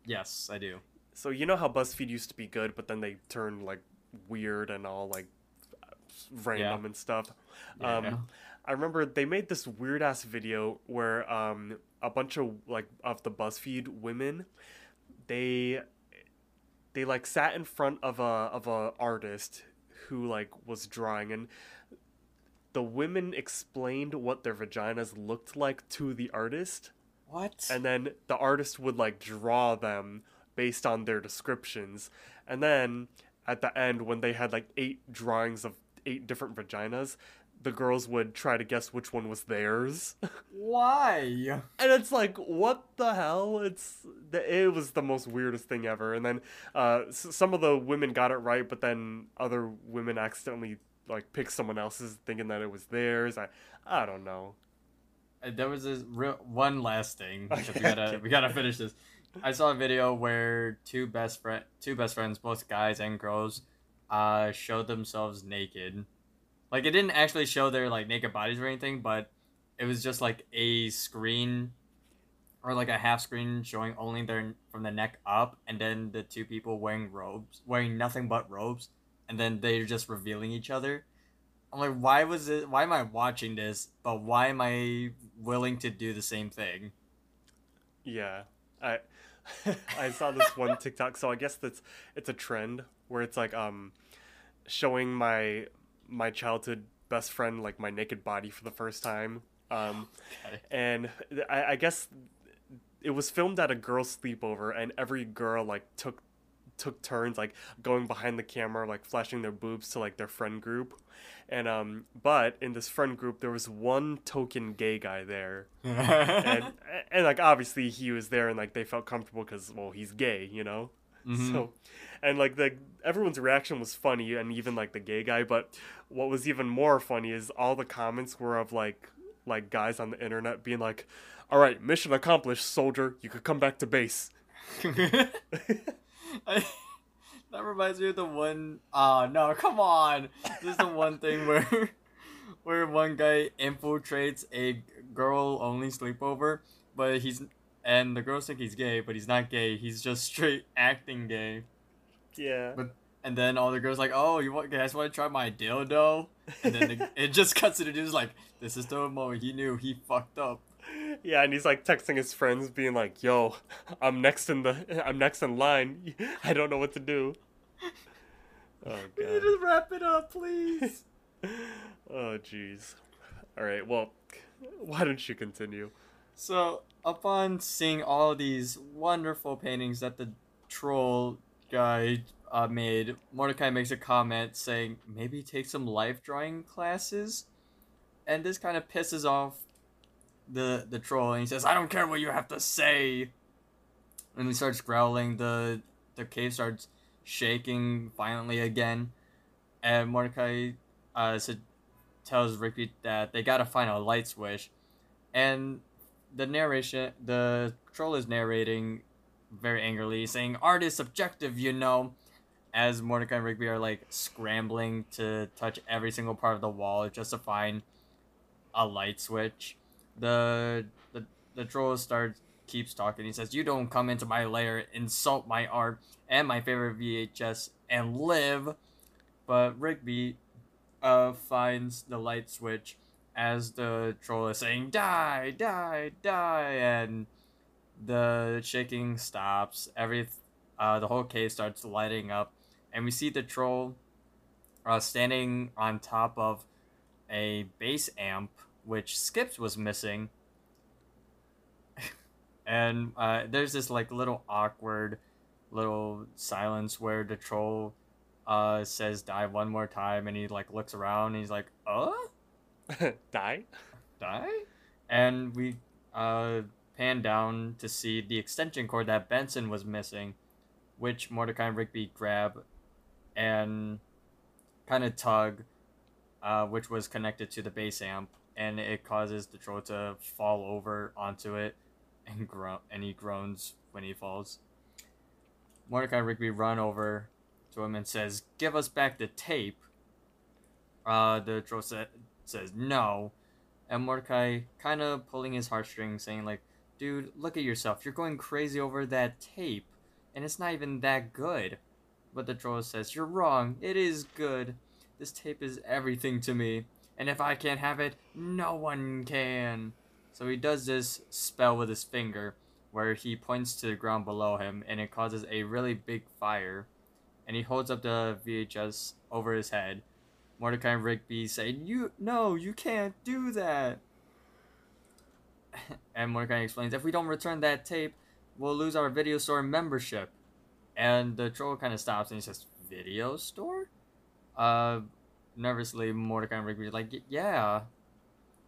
Yes, I do. So you know how BuzzFeed used to be good, but then they turned like weird and all like random Yeah. and stuff. Yeah. Um, I remember they made this weird ass video where um a bunch of like of the BuzzFeed women, they they like sat in front of a of a artist who like was drawing and the women explained what their vaginas looked like to the artist What? and then the artist would like draw them based on their descriptions and then at the end when they had like eight drawings of eight different vaginas the girls would try to guess which one was theirs Why? and it's like what the hell it's the it was the most weirdest thing ever and then uh s- some of the women got it right but then other women accidentally like picked someone else's thinking that it was theirs i i don't know Uh, There was this real one last thing because we gotta okay. we gotta finish this. I saw a video where two best friend two best friends, both guys and girls, uh, showed themselves naked. Like it didn't actually show their like naked bodies or anything, but it was just like a screen or like a half screen showing only their from the neck up, and then the two people wearing robes, wearing nothing but robes, and then they're just revealing each other. I'm like, why was it? Why am I watching this? But why am I willing to do the same thing? Yeah, I I saw this one TikTok. So I guess that's it's a trend where it's like um showing my my childhood best friend like my naked body for the first time. Um, and I, I guess it was filmed at a girl's sleepover, and every girl like took took turns like going behind the camera, like flashing their boobs to like their friend group. And um, but in this friend group, there was one token gay guy there, and and like obviously he was there, and like they felt comfortable because well he's gay, you know. So, and like the everyone's reaction was funny, and even like the gay guy. But what was even more funny is all the comments were of like like guys on the internet being like, "All right, mission accomplished, soldier. You could come back to base." I, that reminds me of the one oh no, come on. This is the one thing where where one guy infiltrates a girl only sleepover, but he's and the girls think he's gay, but he's not gay. He's just straight acting gay. Yeah. But and then all the girls like, "Oh, you want guys want to try my dildo?" And then the, it just cuts to the dude's like, "This is the moment he knew he fucked up." Yeah, and he's like texting his friends, being like, "Yo, I'm next in the, I'm next in line. I don't know what to do." Oh Can you god. just wrap it up, please? Oh jeez. All right. Well, why don't you continue? So, upon seeing all these wonderful paintings that the troll guy uh, made, Mordecai makes a comment saying maybe take some life drawing classes, and this kind of pisses off the the troll, and he says, "I don't care what you have to say," and he starts growling. the The cave starts shaking violently again, and Mordecai uh, sa- tells Rigby that they gotta find a light switch, and the narration the troll is narrating very angrily saying art is subjective you know. As mordecai and rigby are like scrambling to touch every single part of the wall just to find a light switch the the, the troll starts keeps talking. He says you don't come into my lair insult my art and my favorite vhs and live. But rigby uh finds the light switch as the troll is saying die die die and the shaking stops. Every uh the whole cave starts lighting up and we see the troll uh standing on top of a bass amp which skips was missing. And uh there's this like little awkward little silence where the troll uh says die one more time and he like looks around and he's like uh? Die? die? And we uh pan down to see the extension cord that benson was missing which mordecai and rigby grab and kind of tug uh, which was connected to the bass amp and it causes the troll to fall over onto it and groan and he groans when he falls mordecai rigby run over to him and says give us back the tape uh, the troll sa- says no and Mordecai kind of pulling his heartstrings, saying like, "Dude, look at yourself. You're going crazy over that tape, and it's not even that good." But the troll says, "You're wrong. It is good. This tape is everything to me, and if I can't have it, no one can." So he does this spell with his finger, where he points to the ground below him, and it causes a really big fire. And he holds up the VHS over his head, Mordecai and Rigby say, "You no, you can't do that." and Mordecai explains, "If we don't return that tape, we'll lose our video store membership." And the troll kind of stops and he says, "Video store?" Uh, nervously, Mordecai and Rigby like, "Yeah,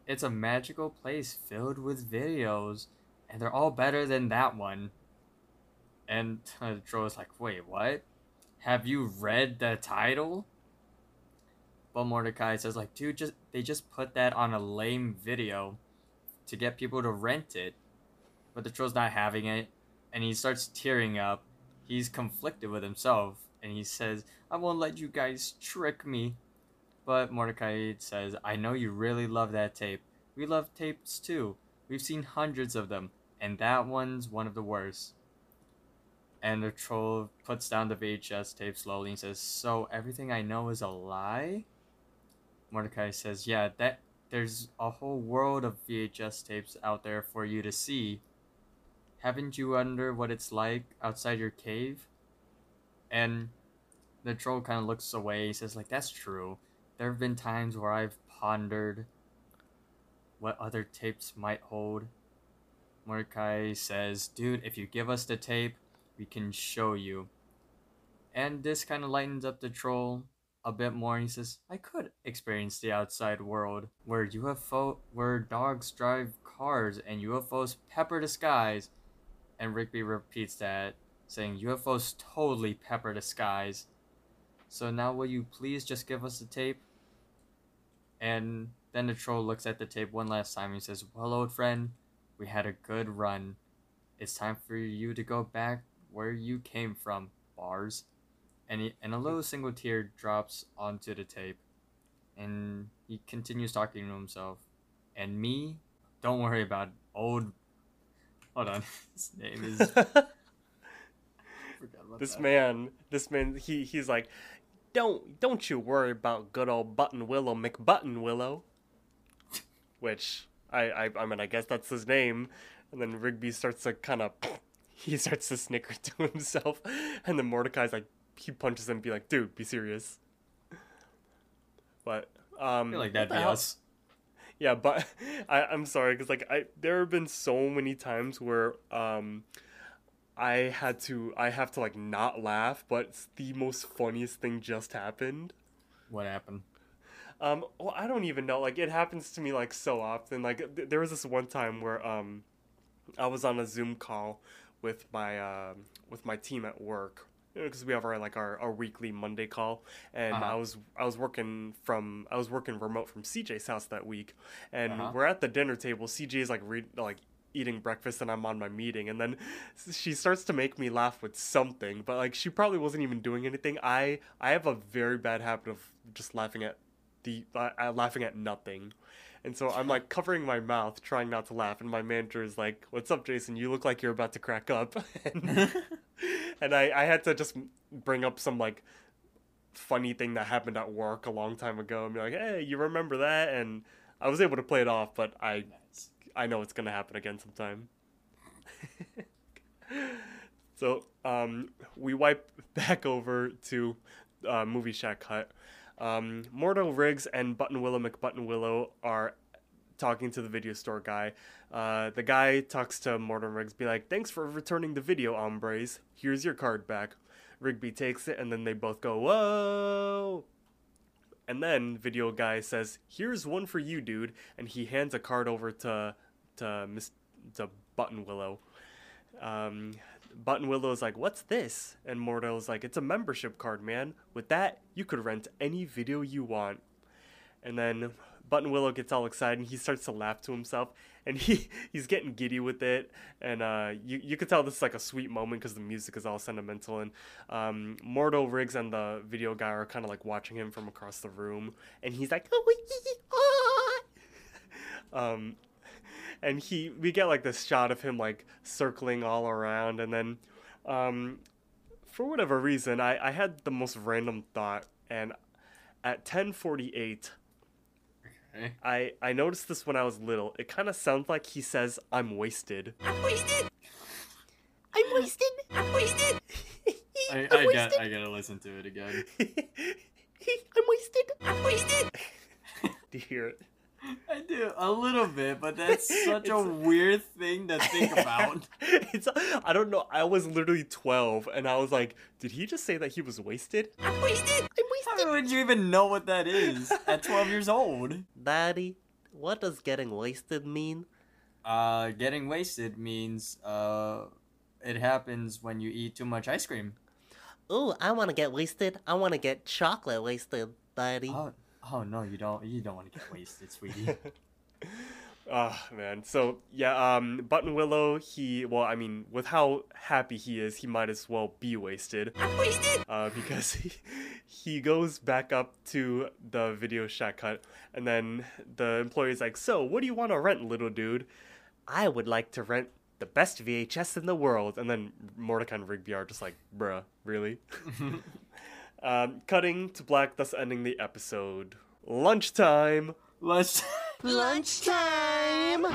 it's a magical place filled with videos, and they're all better than that one." And uh, the troll is like, "Wait, what? Have you read the title?" But Mordecai says like, dude, just they just put that on a lame video to get people to rent it. But the troll's not having it, and he starts tearing up. He's conflicted with himself, and he says, I won't let you guys trick me. But Mordecai says, I know you really love that tape. We love tapes too. We've seen hundreds of them, and that one's one of the worst. And the troll puts down the VHS tape slowly and says, So everything I know is a lie? Mordecai says, "Yeah, that there's a whole world of VHS tapes out there for you to see. Haven't you wondered what it's like outside your cave?" And the troll kind of looks away. He says, "Like that's true. There have been times where I've pondered what other tapes might hold." Mordecai says, "Dude, if you give us the tape, we can show you." And this kind of lightens up the troll a bit more. He says, "I could experience the outside world where UFO, where dogs drive cars and UFOs pepper the skies." And Rigby repeats that, saying, "UFOs totally pepper the skies." So now, will you please just give us the tape? And then the troll looks at the tape one last time and he says, "Well, old friend, we had a good run. It's time for you to go back where you came from, bars." and he, and a hmm. little single tear drops onto the tape and he continues talking to himself and me don't worry about old hold on his name is This that. man, this man, he he's like, don't don't you worry about good old Buttonwillow McButtonwillow, which I I I mean I guess that's his name, and then Rigby starts to kind of he starts to snicker to himself, and then Mordecai's like he punches him and be like, dude, be serious. But um, I feel like that'd be hell- us. Yeah, but I, I'm sorry because like I there have been so many times where um I had to I have to like not laugh, but the most funniest thing just happened. what happened Um, well, I don't even know. Like it happens to me like so often. Like th- there was this one time where um I was on a Zoom call with my um with my team at work because we have our like our, our weekly Monday call, and Uh-huh. I was I was working from I was working remote from CJ's house that week, and Uh-huh. we're at the dinner table. CJ's like read like eating breakfast and I'm on my meeting and then she starts to make me laugh with something but like she probably wasn't even doing anything. I I have a very bad habit of just laughing at the uh, uh, laughing at nothing. And so I'm like covering my mouth trying not to laugh and my manager is like what's up Jason? You look like you're about to crack up. And, and I I had to just bring up some like funny thing that happened at work a long time ago and be like hey you remember that? And I was able to play it off but I I know it's gonna happen again sometime. so um, we wipe back over to uh, Movie Shack Hut. Um, Mortal Riggs and Buttonwillow McButtonwillow are talking to the video store guy. Uh, the guy talks to Mortal Riggs, be like, "Thanks for returning the video, hombres. Here's your card back." Rigby takes it, and then they both go, "Whoa!" And then video guy says, "Here's one for you, dude," and he hands a card over to to Miss to Buttonwillow. Um, Buttonwillow's like, "What's this?" And Mordo's like, "It's a membership card, man. With that, you could rent any video you want." And then Buttonwillow gets all excited and he starts to laugh to himself and he he's getting giddy with it. And uh, you you could tell this is like a sweet moment because the music is all sentimental. And um, Mordo Riggs and the video guy are kind of like watching him from across the room and he's like um and he we get like this shot of him like circling all around and then um for whatever reason I, I had the most random thought and at 1048 okay. I, I noticed this when I was little. It kind of sounds like he says, I'm wasted. I'm wasted. I'm wasted. I'm wasted. I, I'm I, wasted. got, I gotta listen to it again I'm wasted. I'm wasted. Do you hear it? I do a little bit, but that's such a weird thing to think about. it's I don't know. I was literally 12 and I was like, did he just say that he was wasted? I'm wasted. I'm wasted. How would you even know what that is at 12 years old? Daddy, what does getting wasted mean? Uh, getting wasted means uh, it happens when you eat too much ice cream. Ooh, I want to get wasted. I want to get chocolate wasted, Daddy. Oh, oh no, you don't. You don't want to get wasted, sweetie. Ah, man. So, yeah, um, Buttonwillow, he, well, I mean, with how happy he is, he might as well be wasted. I'm wasted. uh, because he, he goes back up to the video shack hut, and then the employee's like, "So, what do you want to rent, little dude?" I would like to rent the best VHS in the world. And then Mordecai and Rigby are just like, "Bruh, really?" um, cutting to black, thus ending the episode. Lunchtime. Let's. Lunchtime!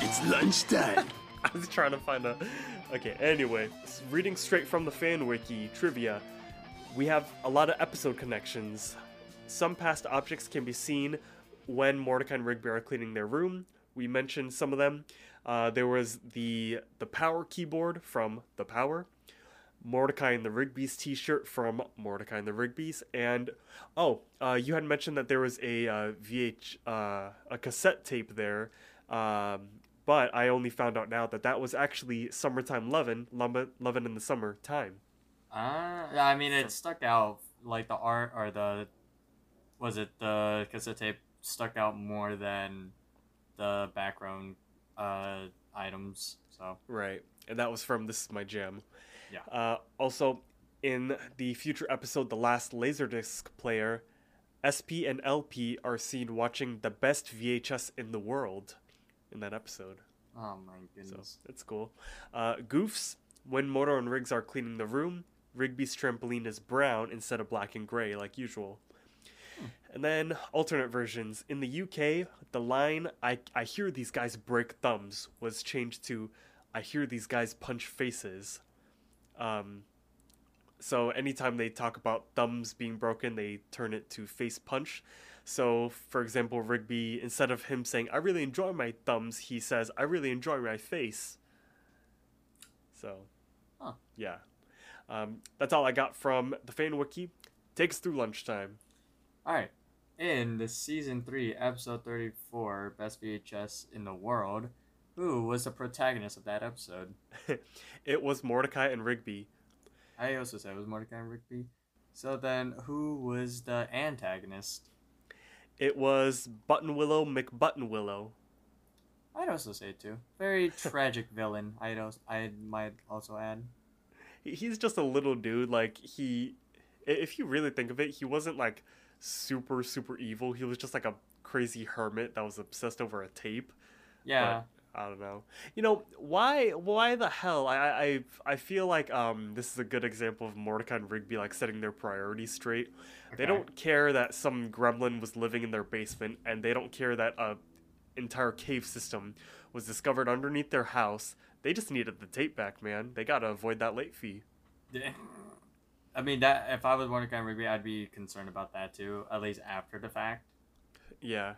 It's lunchtime. I was trying to find a. Okay, anyway, reading straight from the fan wiki trivia, we have a lot of episode connections. Some past objects can be seen when Mordecai and Rigby are cleaning their room. We mentioned some of them. Uh, there was the the power keyboard from the Power, Mordecai and the Rigby's T-shirt from Mordecai and the Rigby's, and oh, uh, you had mentioned that there was a uh, VH uh, a cassette tape there, um, but I only found out now that that was actually "Summertime Lovin'," Lovin', in the Summer Time. Uh, yeah, I mean, it stuck out. Like the art or the. Was it the cassette tape stuck out more than the background uh, items? So. Right, and that was from "This Is My Jam." Yeah. Uh, also, in the future episode, "The Last Laserdisc Player," SP and LP are seen watching the best VHS in the world in that episode. Oh my goodness, So it's cool. Uh, goofs. When Motor and Riggs are cleaning the room, Rigby's trampoline is brown instead of black and gray like usual. And then alternate versions. In the UK, the line I, I hear these guys break thumbs was changed to I hear these guys punch faces. Um, so anytime they talk about thumbs being broken, they turn it to face punch. So, for example, Rigby, instead of him saying, I really enjoy my thumbs, he says, I really enjoy my face. So, Huh. yeah. Um, that's all I got from the fan wiki. Takes through lunchtime. Alright. In the season 3, episode 34, Best VHS in the World, who was the protagonist of that episode? it was Mordecai and Rigby. I also said it was Mordecai and Rigby. So then, who was the antagonist? It was Buttonwillow McButtonwillow. I'd also say it too. Very tragic villain. I'd also, I might also add. He's just a little dude. Like, he. If you really think of it, he wasn't like super, super evil. He was just like a crazy hermit that was obsessed over a tape. Yeah. I don't know. You know why? Why the hell? I I I- feel like um this is a good example of Mordecai and Rigby like setting their priorities straight. They don't care that some gremlin was living in their basement, and they don't care that a entire cave system was discovered underneath their house. They just needed the tape back, man. They gotta avoid that late fee. Yeah. I mean, that if I was Mordecai and Rigby, I'd be concerned about that too, at least after the fact. Yeah.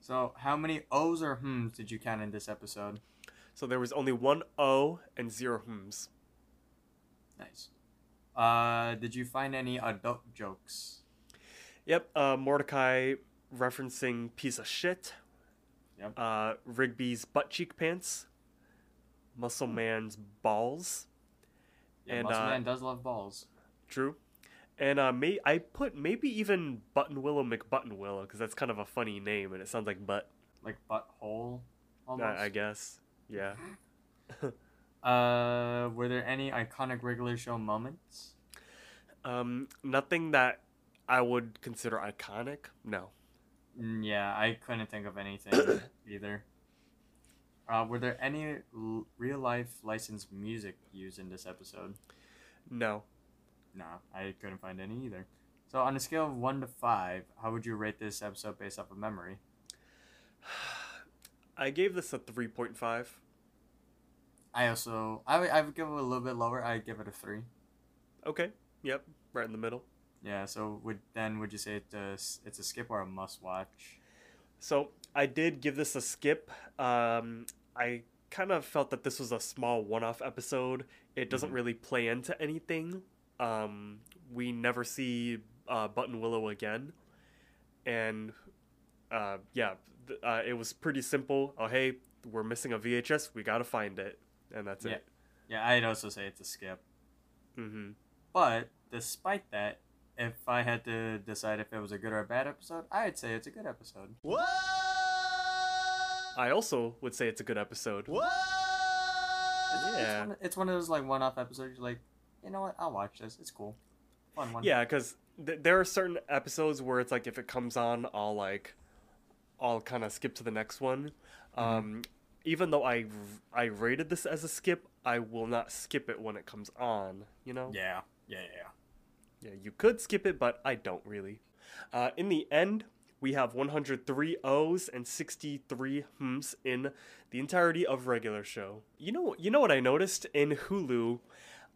So, how many O's or hms did you count in this episode? So there was only one O and zero hms. Nice. Uh, did you find any adult jokes? Yep. Uh, Mordecai referencing piece of shit. Yep. Uh, Rigby's butt cheek pants. Muscle Man's balls. Yeah, And, Muscle uh, Man does love balls. True. And uh, may I put maybe even Buttonwillow McButtonwillow because that's kind of a funny name and it sounds like butt. Like butthole, almost. I, I guess. Yeah. Uh, were there any iconic regular show moments? Um, nothing that I would consider iconic. No. Mm, yeah, I couldn't think of anything either. Uh, were there any l- real life licensed music used in this episode? No. No, I couldn't find any either. So, on a scale of 1 to 5, how would you rate this episode based off of memory? I gave this a three point five. I also, I would, I would give it a little bit lower. I'd give it a 3. Okay. Yep. Right in the middle. Yeah, so would then would you say it's a, it's a skip or a must watch? So I did give this a skip. Um, I kind of felt that this was a small one-off episode. It doesn't Mhm. really play into anything. Um, we never see uh, Buttonwillow again, and uh, yeah, th- uh, it was pretty simple. Oh hey, we're missing a VHS. We gotta find it, and that's Yeah. it. Yeah, I'd also say it's a skip. hmm But despite that, if I had to decide if it was a good or a bad episode, I'd say it's a good episode. What? I also would say it's a good episode. What? It's, it's Yeah. one, it's one of those like one-off episodes. You're like, you know what? I'll watch this. It's cool, fun one. Yeah, because th- there are certain episodes where it's like if it comes on, I'll like I'll kind of skip to the next one. Um, even though I I rated this as a skip, I will not skip it when it comes on. You know. Yeah, yeah, yeah. Yeah, you could skip it, but I don't really. Uh, in the end, we have 103 O's and 63 hms in the entirety of regular show. You know, you know what I noticed in Hulu?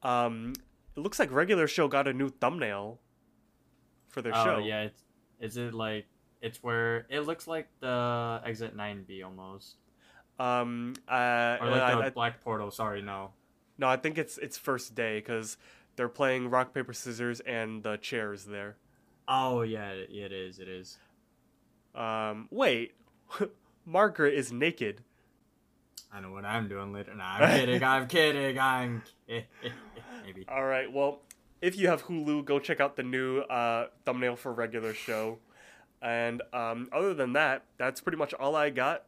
Um, it looks like regular show got a new thumbnail for their Oh show. yeah, it's is it like it's where it looks like the Exit Nine B almost, Um, uh, or like I- the I- Black Portal. Sorry, no. no, I think it's it's first day because they're playing rock paper scissors and the chair is there. Oh yeah, it, it is. It is. Um, wait, Margaret is naked. I know what I'm doing later. Nah, I'm kidding. I'm kidding. I'm ki- maybe. All right. Well, if you have Hulu, go check out the new uh, thumbnail for regular show. And um, other than that, that's pretty much all I got.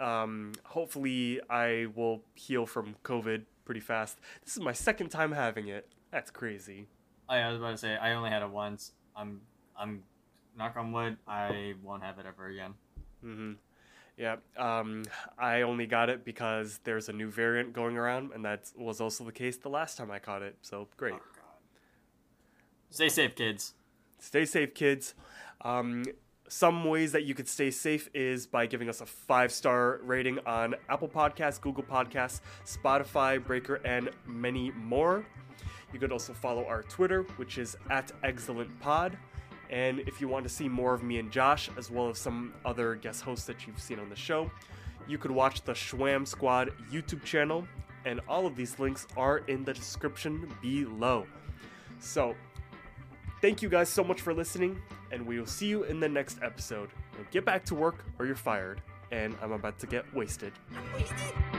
Um, hopefully, I will heal from COVID pretty fast. This is my second time having it. That's crazy. Oh, I was about to say I only had it once. I'm I'm knock on wood. I won't have it ever again. hmm Yeah. Um, I only got it because there's a new variant going around, and that was also the case the last time I caught it. So great. Oh god. Stay safe, kids. stay safe kids um, some ways that you could stay safe is by giving us a five star rating on apple podcasts google podcasts spotify breaker and many more you could also follow our twitter which is at Eggscellent pod and if you want to see more of me and josh as well as some other guest hosts that you've seen on the show you could watch the Shwwam Squad youtube channel and all of these links are in the description below so Thank you guys so much for listening, and we will see you in the next episode. Now get back to work or you're fired, and I'm about to get wasted. Wasted?